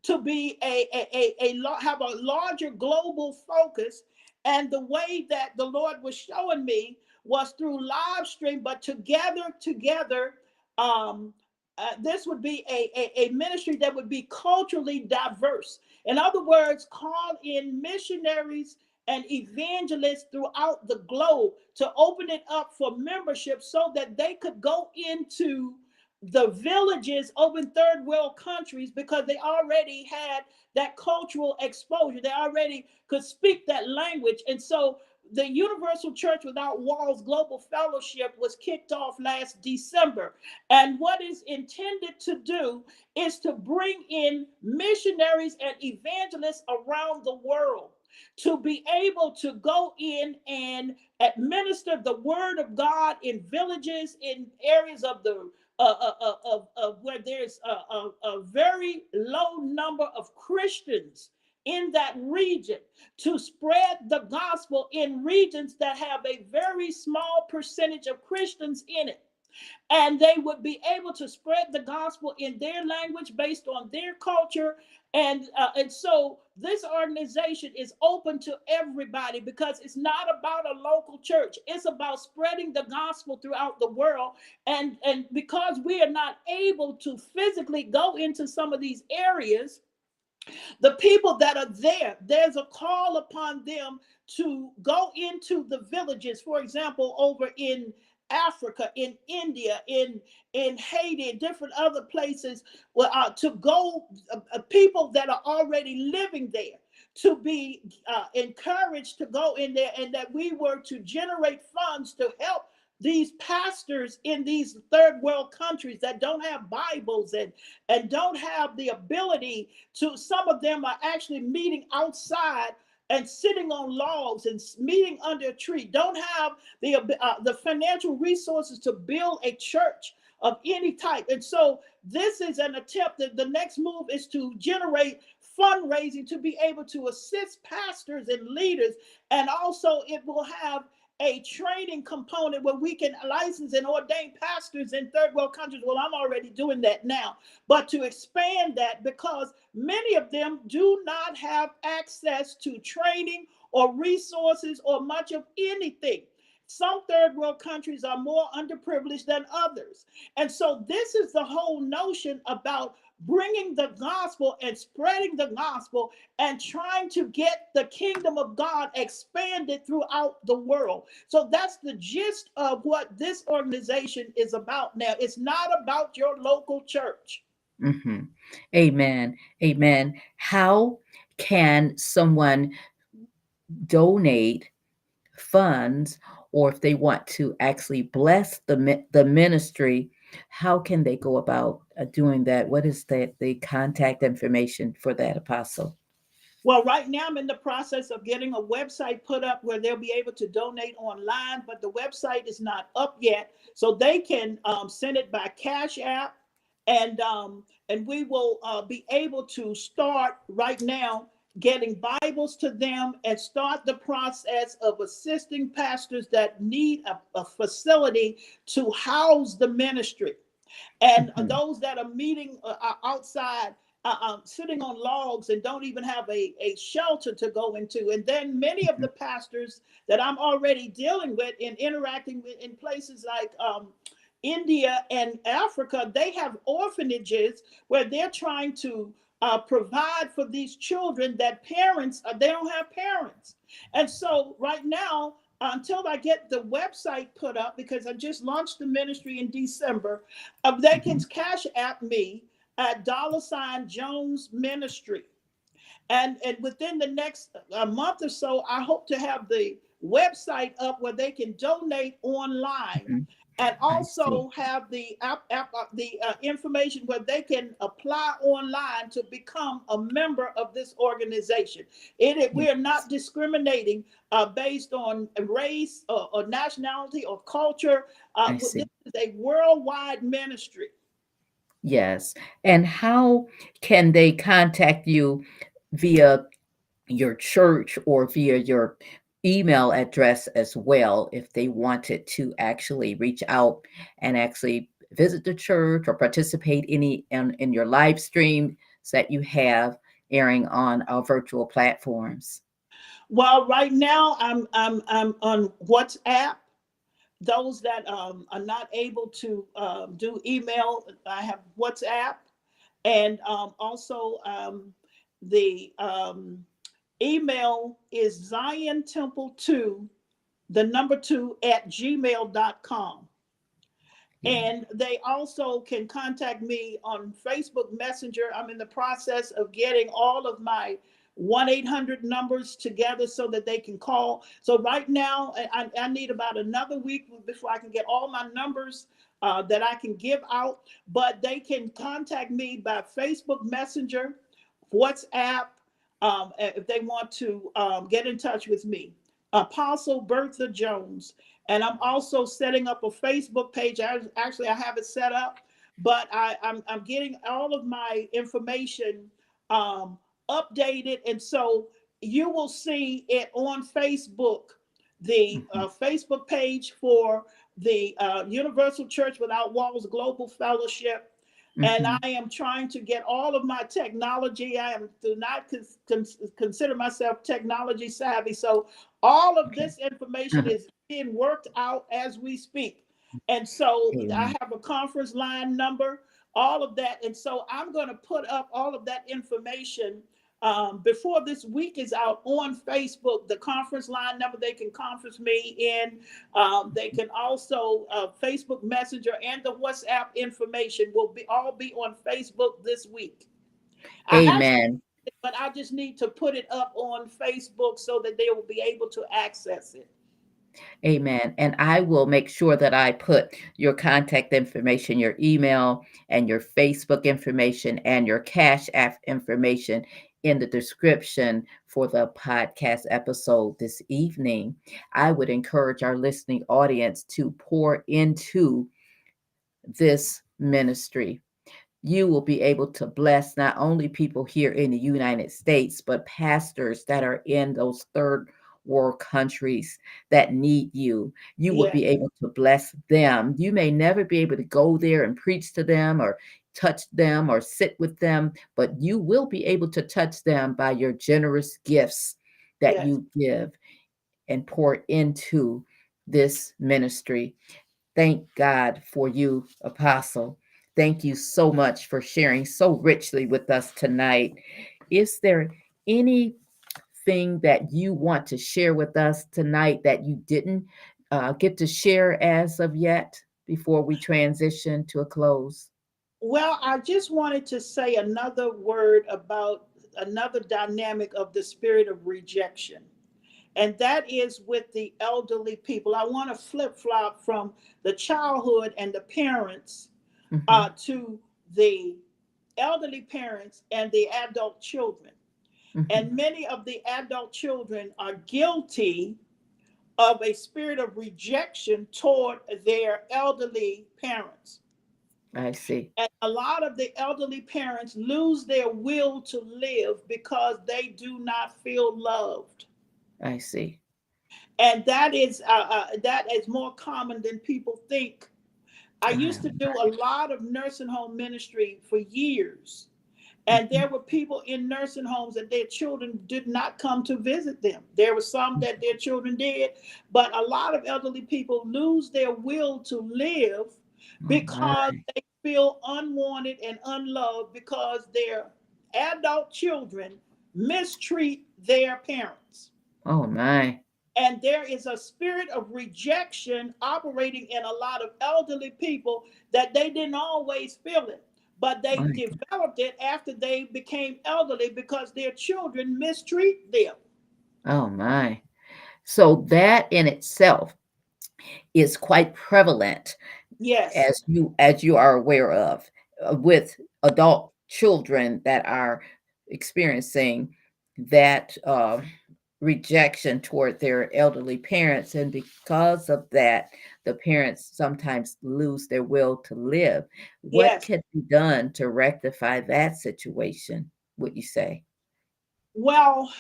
to be a, a, a, a have a larger global focus. And the way that the Lord was showing me was through live stream, but together, together, um, uh, this would be a, a, a ministry that would be culturally diverse. In other words, call in missionaries and evangelists throughout the globe to open it up for membership so that they could go into the villages in third world countries because they already had that cultural exposure. They already could speak that language. And so the Universal Church Without Walls Global Fellowship was kicked off last December. And what is intended to do is to bring in missionaries and evangelists around the world to be able to go in and administer the word of God in villages, in areas of the uh, uh, uh, of, where there's a, a, a very low number of Christians in that region to spread the gospel in regions that have a very small percentage of Christians in it. And they would be able to spread the gospel in their language based on their culture. And, uh, and so this organization is open to everybody because it's not about a local church. It's about spreading the gospel throughout the world. And, and because we are not able to physically go into some of these areas, the people that are there, there's a call upon them to go into the villages, for example, over in Africa, in India, in in Haiti, different other places, well, uh, to go, uh, uh, people that are already living there, to be uh, encouraged to go in there, and that we were to generate funds to help these pastors in these third world countries that don't have bibles and and don't have the ability to some of them are actually meeting outside and sitting on logs and meeting under a tree. Don't have the uh, the financial resources to build a church of any type. And so this is an attempt that the next move is to generate fundraising to be able to assist pastors and leaders. And also it will have a training component where we can license and ordain pastors in third world countries. Well, I'm already doing that now, but to expand that because many of them do not have access to training or resources or much of anything. Some third world countries are more underprivileged than others. And so, this is the whole notion about bringing the gospel and spreading the gospel and trying to get the kingdom of God expanded throughout the world. So that's the gist of what this organization is about now. It's not about your local church. Mm-hmm. Amen. Amen. How can someone donate funds or if they want to actually bless the, the ministry? How can they go about uh, doing that? What is the, the contact information for that apostle? Well, right now I'm in the process of getting a website put up where they'll be able to donate online, but the website is not up yet. So they can um, send it by Cash App, and um, and we will uh, be able to start right now getting Bibles to them and start the process of assisting pastors that need a, a facility to house the ministry. And mm-hmm. those that are meeting uh, outside, uh, um, sitting on logs and don't even have a, a shelter to go into. And then many of the mm-hmm. pastors that I'm already dealing with and interacting with in places like um, India and Africa, they have orphanages where they're trying to uh, provide for these children that parents uh, they don't have parents. And so right now until i get the website put up because i just launched the ministry in december uh, they can mm-hmm. cash app me at dollar sign jones ministry. And and within the next uh, month or so i hope to have the website up where they can donate online. Mm-hmm and also have the app, app, uh, the uh, information where they can apply online to become a member of this organization. It, it we are not discriminating uh, based on race or, or nationality or culture. Uh, this is a worldwide ministry. Yes, and how can they contact you via your church or via your email address as well if they wanted to actually reach out and actually visit the church or participate any in, in your live stream that you have airing on our virtual platforms. Well right now i'm i'm, I'm on whatsapp. Those that um, are not able to um, do email i have whatsapp. And um, also um, the um, email is Zion Temple 2, the number two at gmail.com. And they also can contact me on Facebook Messenger. I'm in the process of getting all of my 1 800 numbers together so that they can call. So, right now, I, I need about another week before I can get all my numbers uh, that I can give out. But they can contact me by Facebook Messenger, WhatsApp, um, if they want to um, get in touch with me. Apostle Bertha Jones. And I'm also setting up a Facebook page. I, actually, I have it set up, but I, I'm, I'm getting all of my information um, updated. And so you will see it on Facebook, the uh, Facebook page for the uh, Universal Church Without Walls Global Fellowship. And Mhm. I am trying to get all of my technology. I am do not cons- cons- consider myself technology savvy. So all of Okay. this information is being worked out as we speak. And so I have a conference line number, all of that. And so I'm going to put up all of that information um, before this week is out on Facebook. The conference line number, they can conference me in. Um, they can also uh, Facebook Messenger and the WhatsApp information will be all be on Facebook this week. I Amen. it, but I just need to put it up on Facebook so that they will be able to access it. Amen. And I will make sure that I put your contact information, your email, and your Facebook information and your Cash App information in the description for the podcast episode this evening. I would encourage our listening audience to pour into this ministry. You will be able to bless not only people here in the United States, but pastors that are in those third world countries that need you. You will be able to bless them. You may never be able to go there and preach to them or touch them or sit with them, but you will be able to touch them by your generous gifts that Yes. you give and pour into this ministry. Thank God for you, Apostle. Thank you so much for sharing so richly with us tonight. Is there anything that you want to share with us tonight that you didn't uh, get to share as of yet before we transition to a close? Well, I just wanted to say another word about another dynamic of the spirit of rejection. And that is with the elderly people. I want to flip flop from the childhood and the parents Mhm. uh, to the elderly parents and the adult children. Mhm. And many of the adult children are guilty of a spirit of rejection toward their elderly parents. I see. And a lot of the elderly parents lose their will to live because they do not feel loved. I see. And that is uh, uh, that is more common than people think. I used to do a lot of nursing home ministry for years. And there were people in nursing homes that their children did not come to visit them. There were some that their children did, but a lot of elderly people lose their will to live because my. they feel unwanted and unloved because their adult children mistreat their parents. Oh my. And there is a spirit of rejection operating in a lot of elderly people that they didn't always feel it, but they God. developed it after they became elderly because their children mistreat them. Oh my. So that in itself is quite prevalent Yes. as you as you are aware of uh, with adult children that are experiencing that uh, rejection toward their elderly parents and because of that the parents sometimes lose their will to live what Yes. can be done to rectify that situation would you say Well,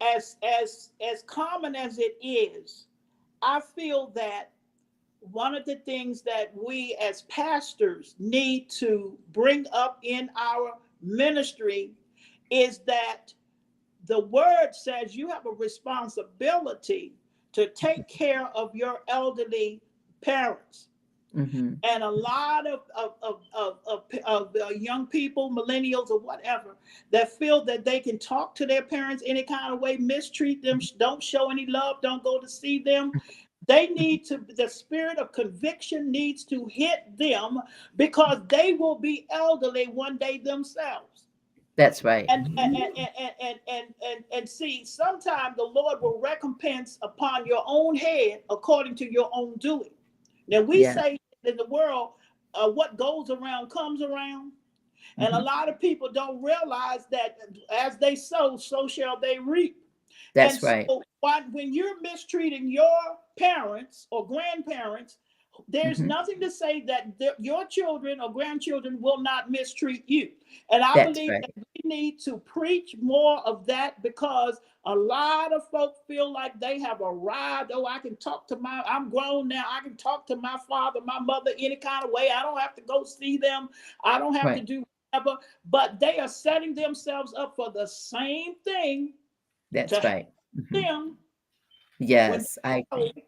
as as as common as it is, I feel that one of the things that we as pastors need to bring up in our ministry is that the word says you have a responsibility to take care of your elderly parents Mhm. and a lot of of of of, of, of uh, young people, millennials or whatever, that feel that they can talk to their parents any kind of way, mistreat them, don't show any love, don't go to see them. They need to, the spirit of conviction needs to hit them because they will be elderly one day themselves. That's right. And and and and and and, and, and see, sometimes the Lord will recompense upon your own head according to your own doing. Now we Yeah. say in the world, uh, what goes around comes around. And a Mhm. lot of people don't realize that as they sow, so shall they reap. That's And right. so when you're mistreating your parents or grandparents, there's Mhm. nothing to say that th- your children or grandchildren will not mistreat you. And I That's believe right. that we need to preach more of that because a lot of folk feel like they have arrived. Oh, I can talk to my, I'm grown now. I can talk to my father, my mother any kind of way. I don't have to go see them. I don't have to do whatever. But they are setting themselves up for the same thing That's right. Them Yes, I agree.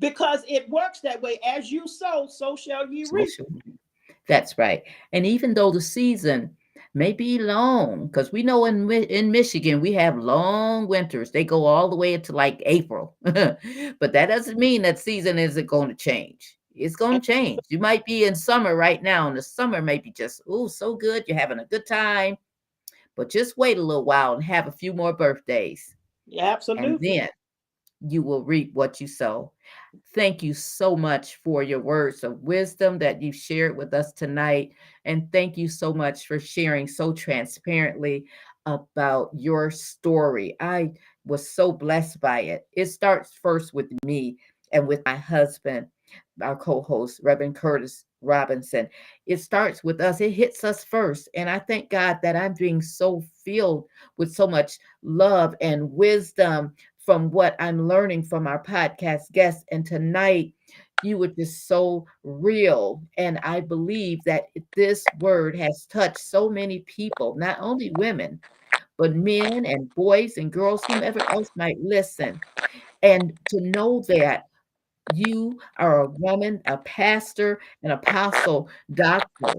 Because it works that way. As you sow, so shall ye reap. That's right. And even though the season may be long, because we know in in Michigan we have long winters. They go all the way into like April, but that doesn't mean that season isn't going to change. It's going to change. You might be in summer right now, and the summer may be just oh so good. You're having a good time, but just wait a little while and have a few more birthdays. Yeah, and absolutely. then you will reap what you sow. Thank you so much for your words of wisdom that you shared with us tonight. And thank you so much for sharing so transparently about your story. I was so blessed by it. It starts first with me and with my husband, our co host, Reverend Curtis Robinson. It starts with us, it hits us first. And I thank God that I'm being so filled with so much love and wisdom from what I'm learning from our podcast guests. And tonight, you were just so real. And I believe that this word has touched so many people, not only women, but men and boys and girls, whomever else might listen. And to know that you are a woman, a pastor, an apostle, doctor,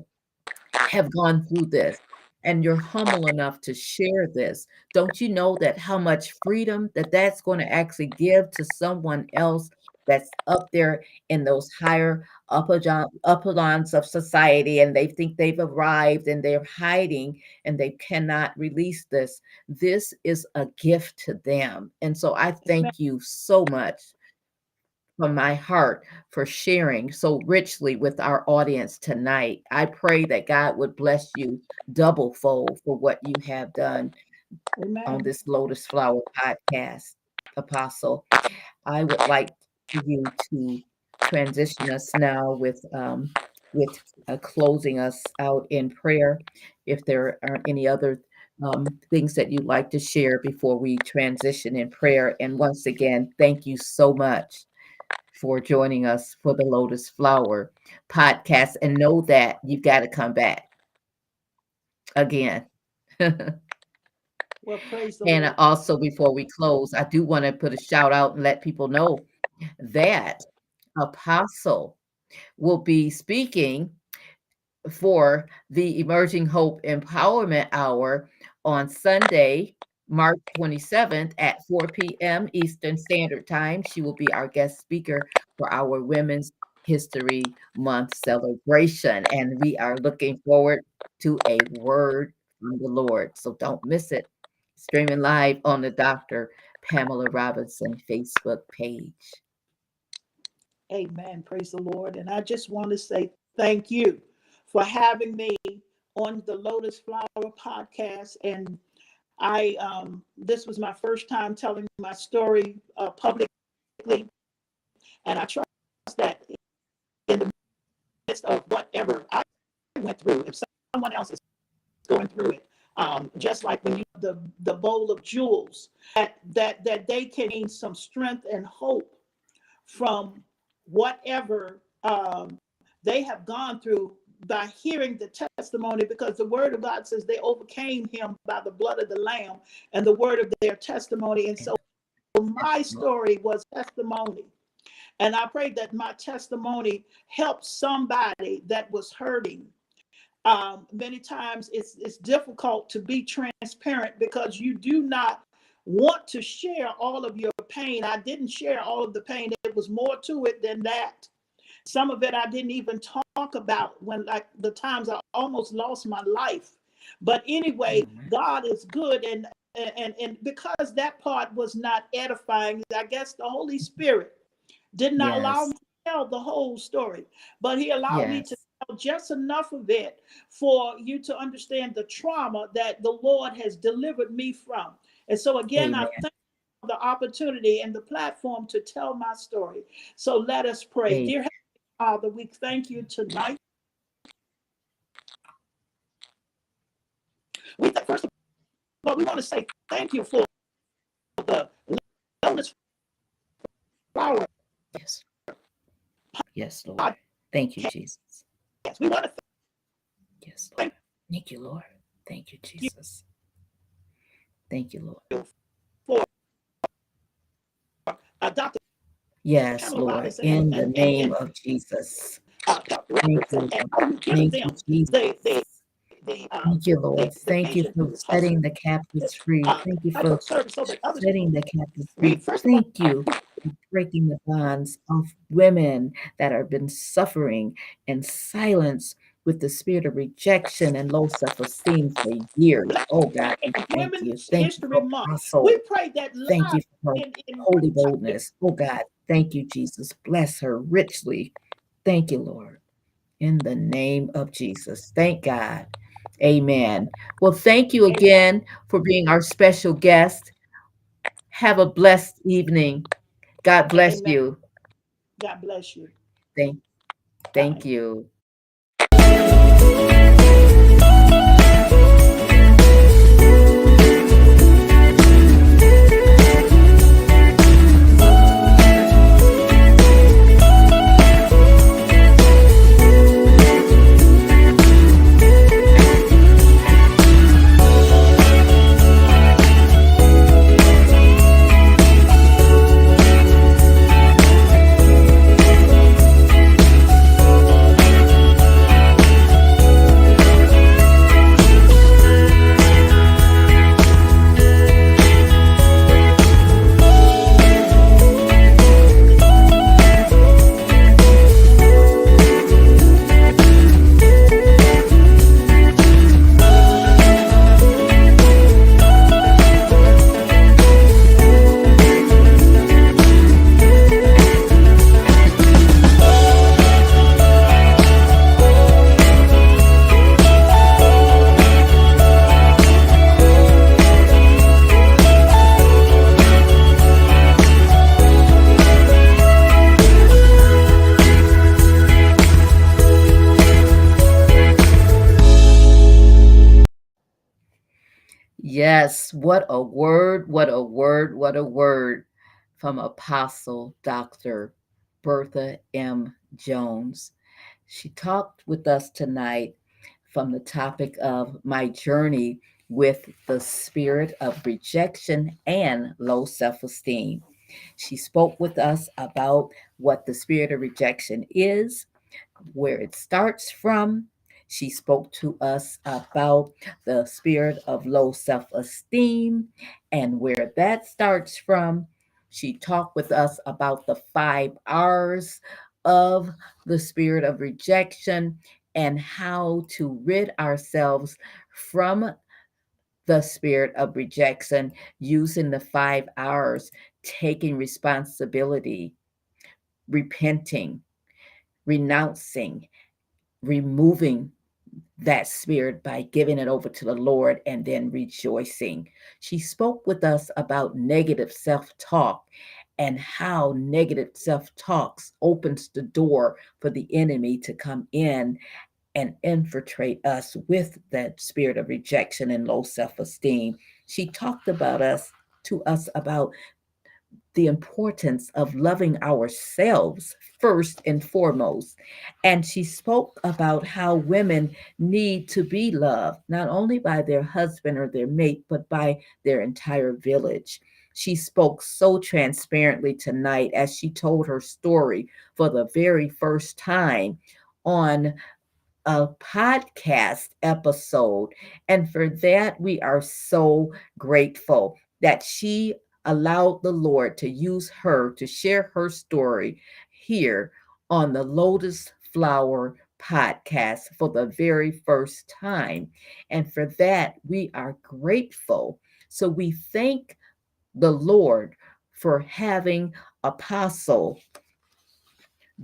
have gone through this and you're humble enough to share this don't you know that how much freedom that that's going to actually give to someone else that's up there in those higher upper echelons of society and they think they've arrived and they're hiding and they cannot release this? This is a gift to them and so i thank you so much from my heart for sharing so richly with our audience tonight. I pray that God would bless you double fold for what you have done on this Lotus Flower podcast, Apostle. I would like you to transition us now with um, with uh, closing us out in prayer. If there are any other um, things that you'd like to share before we transition in prayer, and once again, thank you so much for joining us for the Lotus Flower podcast. And know that you've got to come back again. Well, And Lord. also, before we close, I do want to put a shout out and let people know that Apostle will be speaking for the Emerging Hope Empowerment Hour on Sunday, March 27th at 4 p.m. Eastern Standard Time. She will be our guest speaker for our Women's History Month celebration. And we are looking forward to a word from the Lord. So don't miss it. Streaming live on the Dr. Pamela Robinson Facebook page. Amen. Praise the Lord. And I just want to say thank you for having me on the Lotus Flower podcast. And I, um, this was my first time telling my story uh, publicly. And I trust that in the midst of whatever I went through, if someone else is going through it, um, just like when you the the bowl of jewels, that that that they can gain some strength and hope from whatever um, they have gone through by hearing the testimony because the word of God says they overcame him by the blood of the lamb and the word of their testimony. And so my story was testimony. And I pray that my testimony helped somebody that was hurting. Um, many times it's it's difficult to be transparent because you do not want to share all of your pain. I didn't share all of the pain. There was more to it than that. Some of it I didn't even talk about when like the times I almost lost my life. But anyway, Amen. God is good and and and because that part was not edifying, I guess the Holy Spirit did not allow me to tell the whole story, but he allowed me to tell just enough of it for you to understand the trauma that the Lord has delivered me from. And so again, I thank the opportunity and the platform to tell my story. So let us pray. Amen. Dear Father, we thank you tonight. We th- first of all, we want to say thank you for the lotus flower. Yes. Yes, Lord. Thank you, Jesus. Yes, we want to Yes, Lord. Thank you, Lord. Thank you, Jesus. Thank you, Lord. For uh, adopt Yes, Lord. In the name of Jesus. Thank you, Lord. Thank you, Jesus. uh, Thank you, Lord. Thank you for setting the captives free. Thank you for of service so that others setting the captives free. first of all, Thank you for breaking the bonds of women that have been suffering in silence with the spirit of rejection and low self-esteem for years. Oh God, thank you. Thank you for. Apostle. we pray that Thank you for her holy boldness. Oh God, thank you, Jesus. Bless her richly. Thank you, Lord. In the name of Jesus. Thank God. Amen. Well, thank you again for being our special guest. Have a blessed evening. God bless Amen. you. God bless you. Thank, thank Bye. you. Word, what a word, what a word from Apostle Dr. Bertha M. Jones. She talked with us tonight from the topic of my journey with the spirit of rejection and low self esteem. She spoke with us about what the spirit of rejection is, where it starts from. She spoke to us about the spirit of low self esteem and where that starts from. She talked with us about the five R's of the spirit of rejection and how to rid ourselves from the spirit of rejection using the five R's, taking responsibility, repenting, renouncing, removing that spirit by giving it over to the Lord and then rejoicing. She spoke with us about negative self talk and how negative self talks opens the door for the enemy to come in and infiltrate us with that spirit of rejection and low self esteem. She talked about us to us about the importance of loving ourselves first and foremost. And she spoke about how women need to be loved, not only by their husband or their mate, but by their entire village. She spoke so transparently tonight as she told her story for the very first time on a podcast episode. And for that, we are so grateful. that she allowed the Lord to use her to share her story here on the Lotus Flower podcast for the very first time. And for that, we are grateful. So we thank the Lord for having Apostle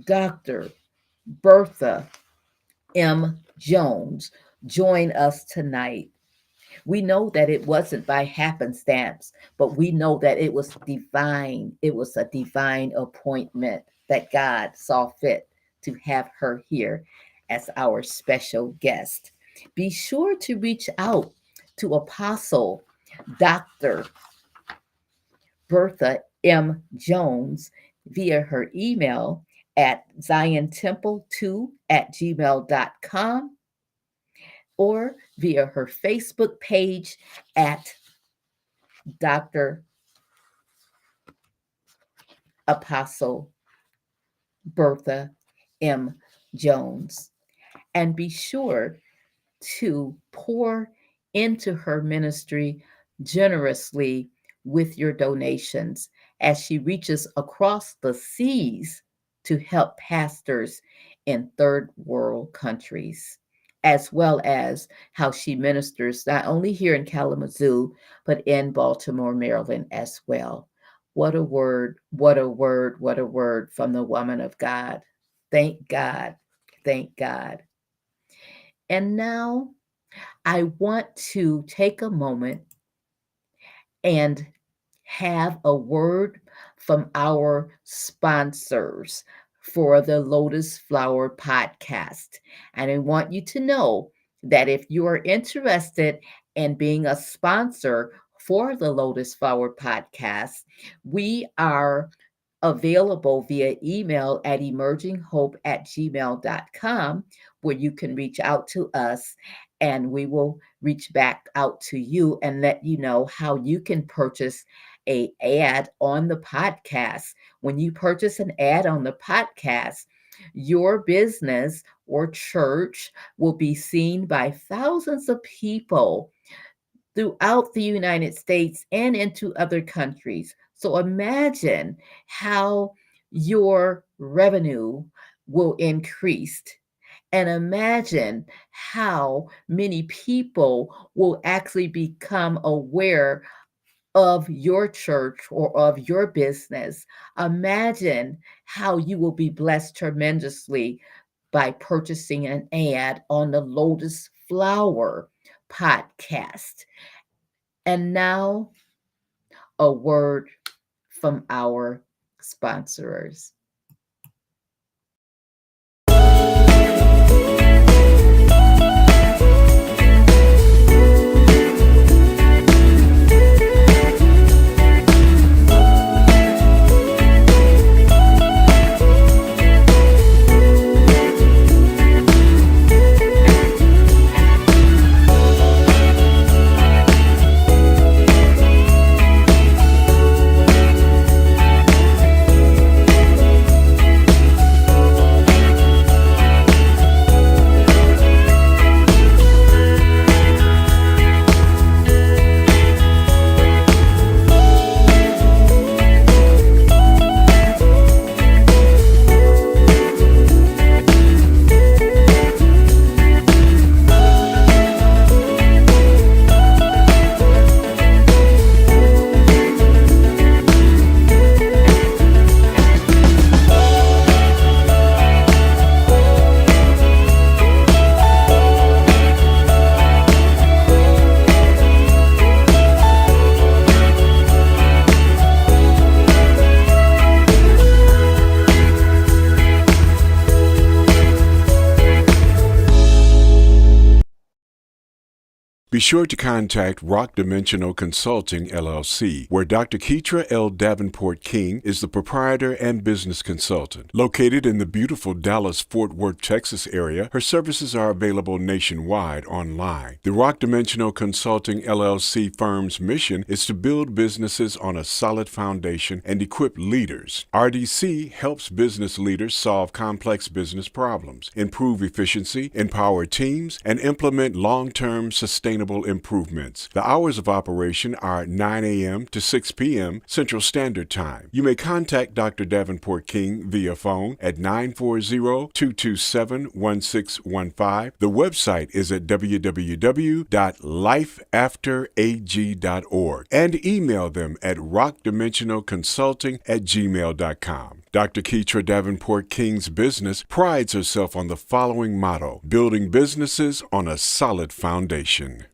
Dr. Bertha M. Jones join us tonight. We know that it wasn't by happenstance, but we know that it was divine. It was a divine appointment that God saw fit to have her here as our special guest. Be sure to reach out to Apostle Dr. Bertha M. Jones via her email at ziontemple2 at gmail.com or via her Facebook page at Dr. Apostle Bertha M. Jones. And be sure to pour into her ministry generously with your donations as she reaches across the seas to help pastors in third world countries, as well as how she ministers not only here in Kalamazoo, but in Baltimore, Maryland as well. What a word, what a word, what a word from the woman of God. Thank God, thank God. And now I want to take a moment and have a word from our sponsors for the Lotus Flower podcast. And I want you to know that if you are interested in being a sponsor for the Lotus Flower podcast, we are available via email at emerginghope at gmail.com, where you can reach out to us and we will reach back out to you and let you know how you can purchase a ad on the podcast. When you purchase an ad on the podcast, your business or church will be seen by thousands of people throughout the United States and into other countries. So imagine how your revenue will increase. And imagine how many people will actually become aware of your church or of your business. Imagine how you will be blessed tremendously by purchasing an ad on the Lotus Flower podcast. And now, a word from our sponsors. Be sure to contact Rock Dimensional Consulting LLC, where Dr. Keitra L. Davenport King is the proprietor and business consultant. Located in the beautiful Dallas Fort Worth, Texas area, her services are available nationwide online. The Rock Dimensional Consulting LLC firm's mission is to build businesses on a solid foundation and equip leaders. RDC helps business leaders solve complex business problems, improve efficiency, empower teams, and implement long term sustainable improvements. The hours of operation are 9 a.m. to 6 p.m. Central Standard Time. You may contact Dr. Davenport King via phone at 940-227-1615. The website is at www.lifeafterag.org and email them at rockdimensionalconsulting at gmail.com. Dr. Keitra Davenport King's business prides herself on the following motto building businesses on a solid foundation.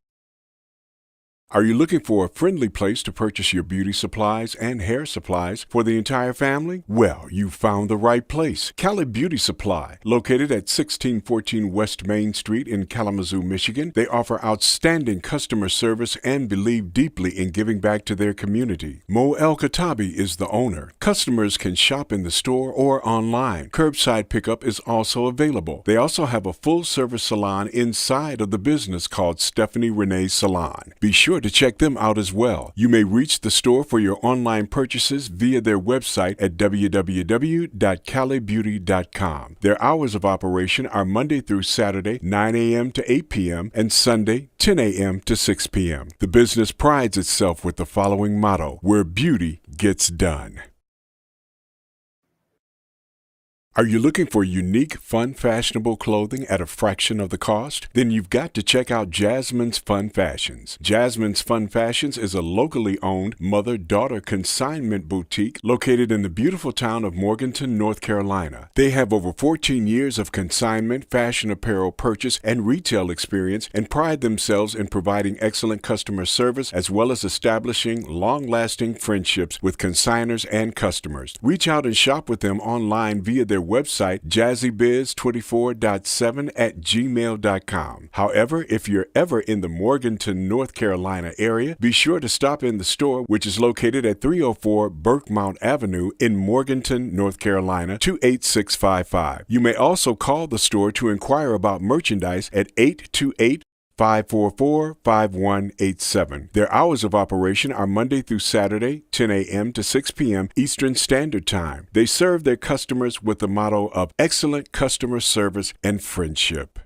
Are you looking for a friendly place to purchase your beauty supplies and hair supplies for the entire family? Well, you found the right place. Cali Beauty Supply, located at 1614 West Main Street in Kalamazoo, Michigan. They offer outstanding customer service and believe deeply in giving back to their community. Mo El Katabi is the owner. Customers can shop in the store or online. Curbside pickup is also available. They also have a full service salon inside of the business called Stephanie Renee Salon. Be sure to check them out as well. You may reach the store for your online purchases via their website at www.calibeauty.com. Their hours of operation are Monday through Saturday, 9 a.m. to 8 p.m., and Sunday, 10 a.m. to 6 p.m. The business prides itself with the following motto where beauty gets done. Are you looking for unique, fun, fashionable clothing at a fraction of the cost? Then you've got to check out Jasmine's Fun Fashions. Jasmine's Fun Fashions is a locally owned mother daughter consignment boutique located in the beautiful town of Morganton, North Carolina. They have over 14 years of consignment, fashion apparel purchase, and retail experience and pride themselves in providing excellent customer service as well as establishing long lasting friendships with consigners and customers. Reach out and shop with them online via their website, jazzybiz24.7 at gmail.com. However, if you're ever in the Morganton, North Carolina area, be sure to stop in the store, which is located at 304 Burkemont Avenue in Morganton, North Carolina, 28655. You may also call the store to inquire about merchandise at 828 544 5187. Their hours of operation are Monday through Saturday, 10 a.m. to 6 p.m. Eastern Standard Time. They serve their customers with the motto of excellent customer service and friendship.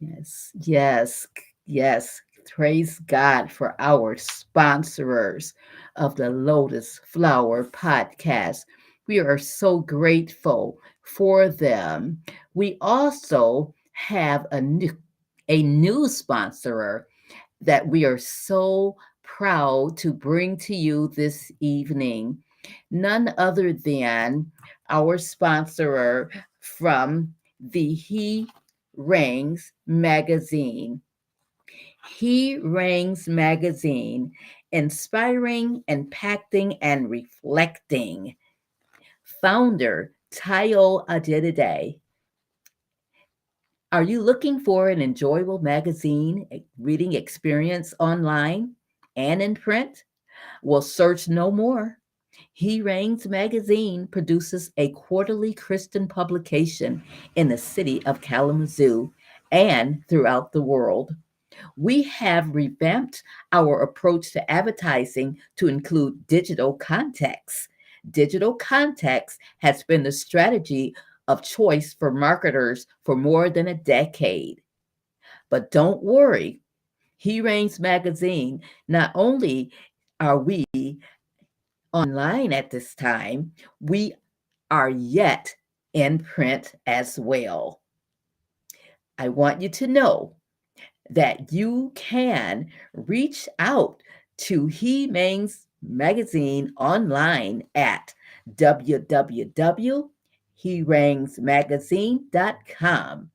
Yes, yes, yes. Praise God for our sponsors of the Lotus Flower podcast. We are so grateful for them. We also have a new a new sponsor that we are so proud to bring to you this evening. None other than our sponsor from the He Reigns magazine. He Reigns magazine, inspiring, impacting, and reflecting. Founder Tayo Adedide are you looking for an enjoyable magazine reading experience online and in print? Well, search no more. He Reigns magazine produces a quarterly Christian publication in the city of Kalamazoo and throughout the world. We have revamped our approach to advertising to include digital context. Digital context has been the strategy of choice for marketers for more than a decade. But don't worry, He Reigns magazine, not only are we online at this time, we are yet in print as well. I want you to know that you can reach out to He Reigns magazine online at www hereignsmagazine.com.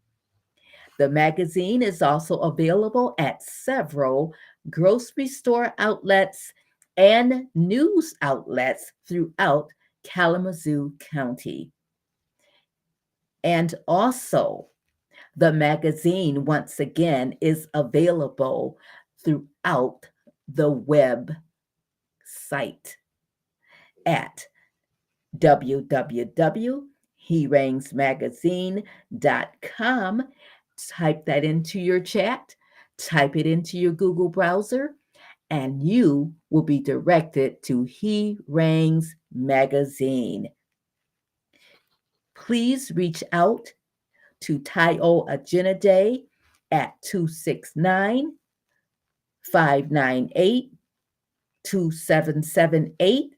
The magazine is also available at several grocery store outlets and news outlets throughout Kalamazoo County. And also, the magazine, once again, is available throughout the web site at www.hereignsmagazine.com. Type that into your chat, type it into your Google browser, and you will be directed to He Reigns Magazine. Please reach out to Tayo Ajinade at 269 598 2778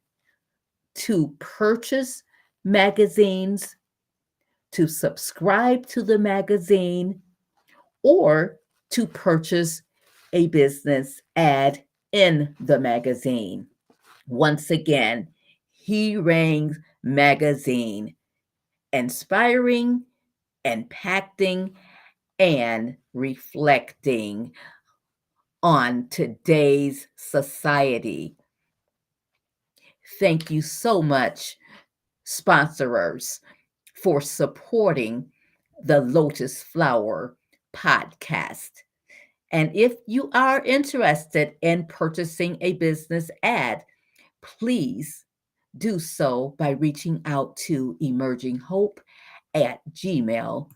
to purchase magazines, to subscribe to the magazine, or to purchase a business ad in the magazine. Once again, He Reigns Magazine, inspiring, impacting, and reflecting on today's society. Thank you so much, sponsorers, for supporting the Lotus Flower podcast. And if you are interested in purchasing a business ad, please do so by reaching out to emerginghope at gmail.com.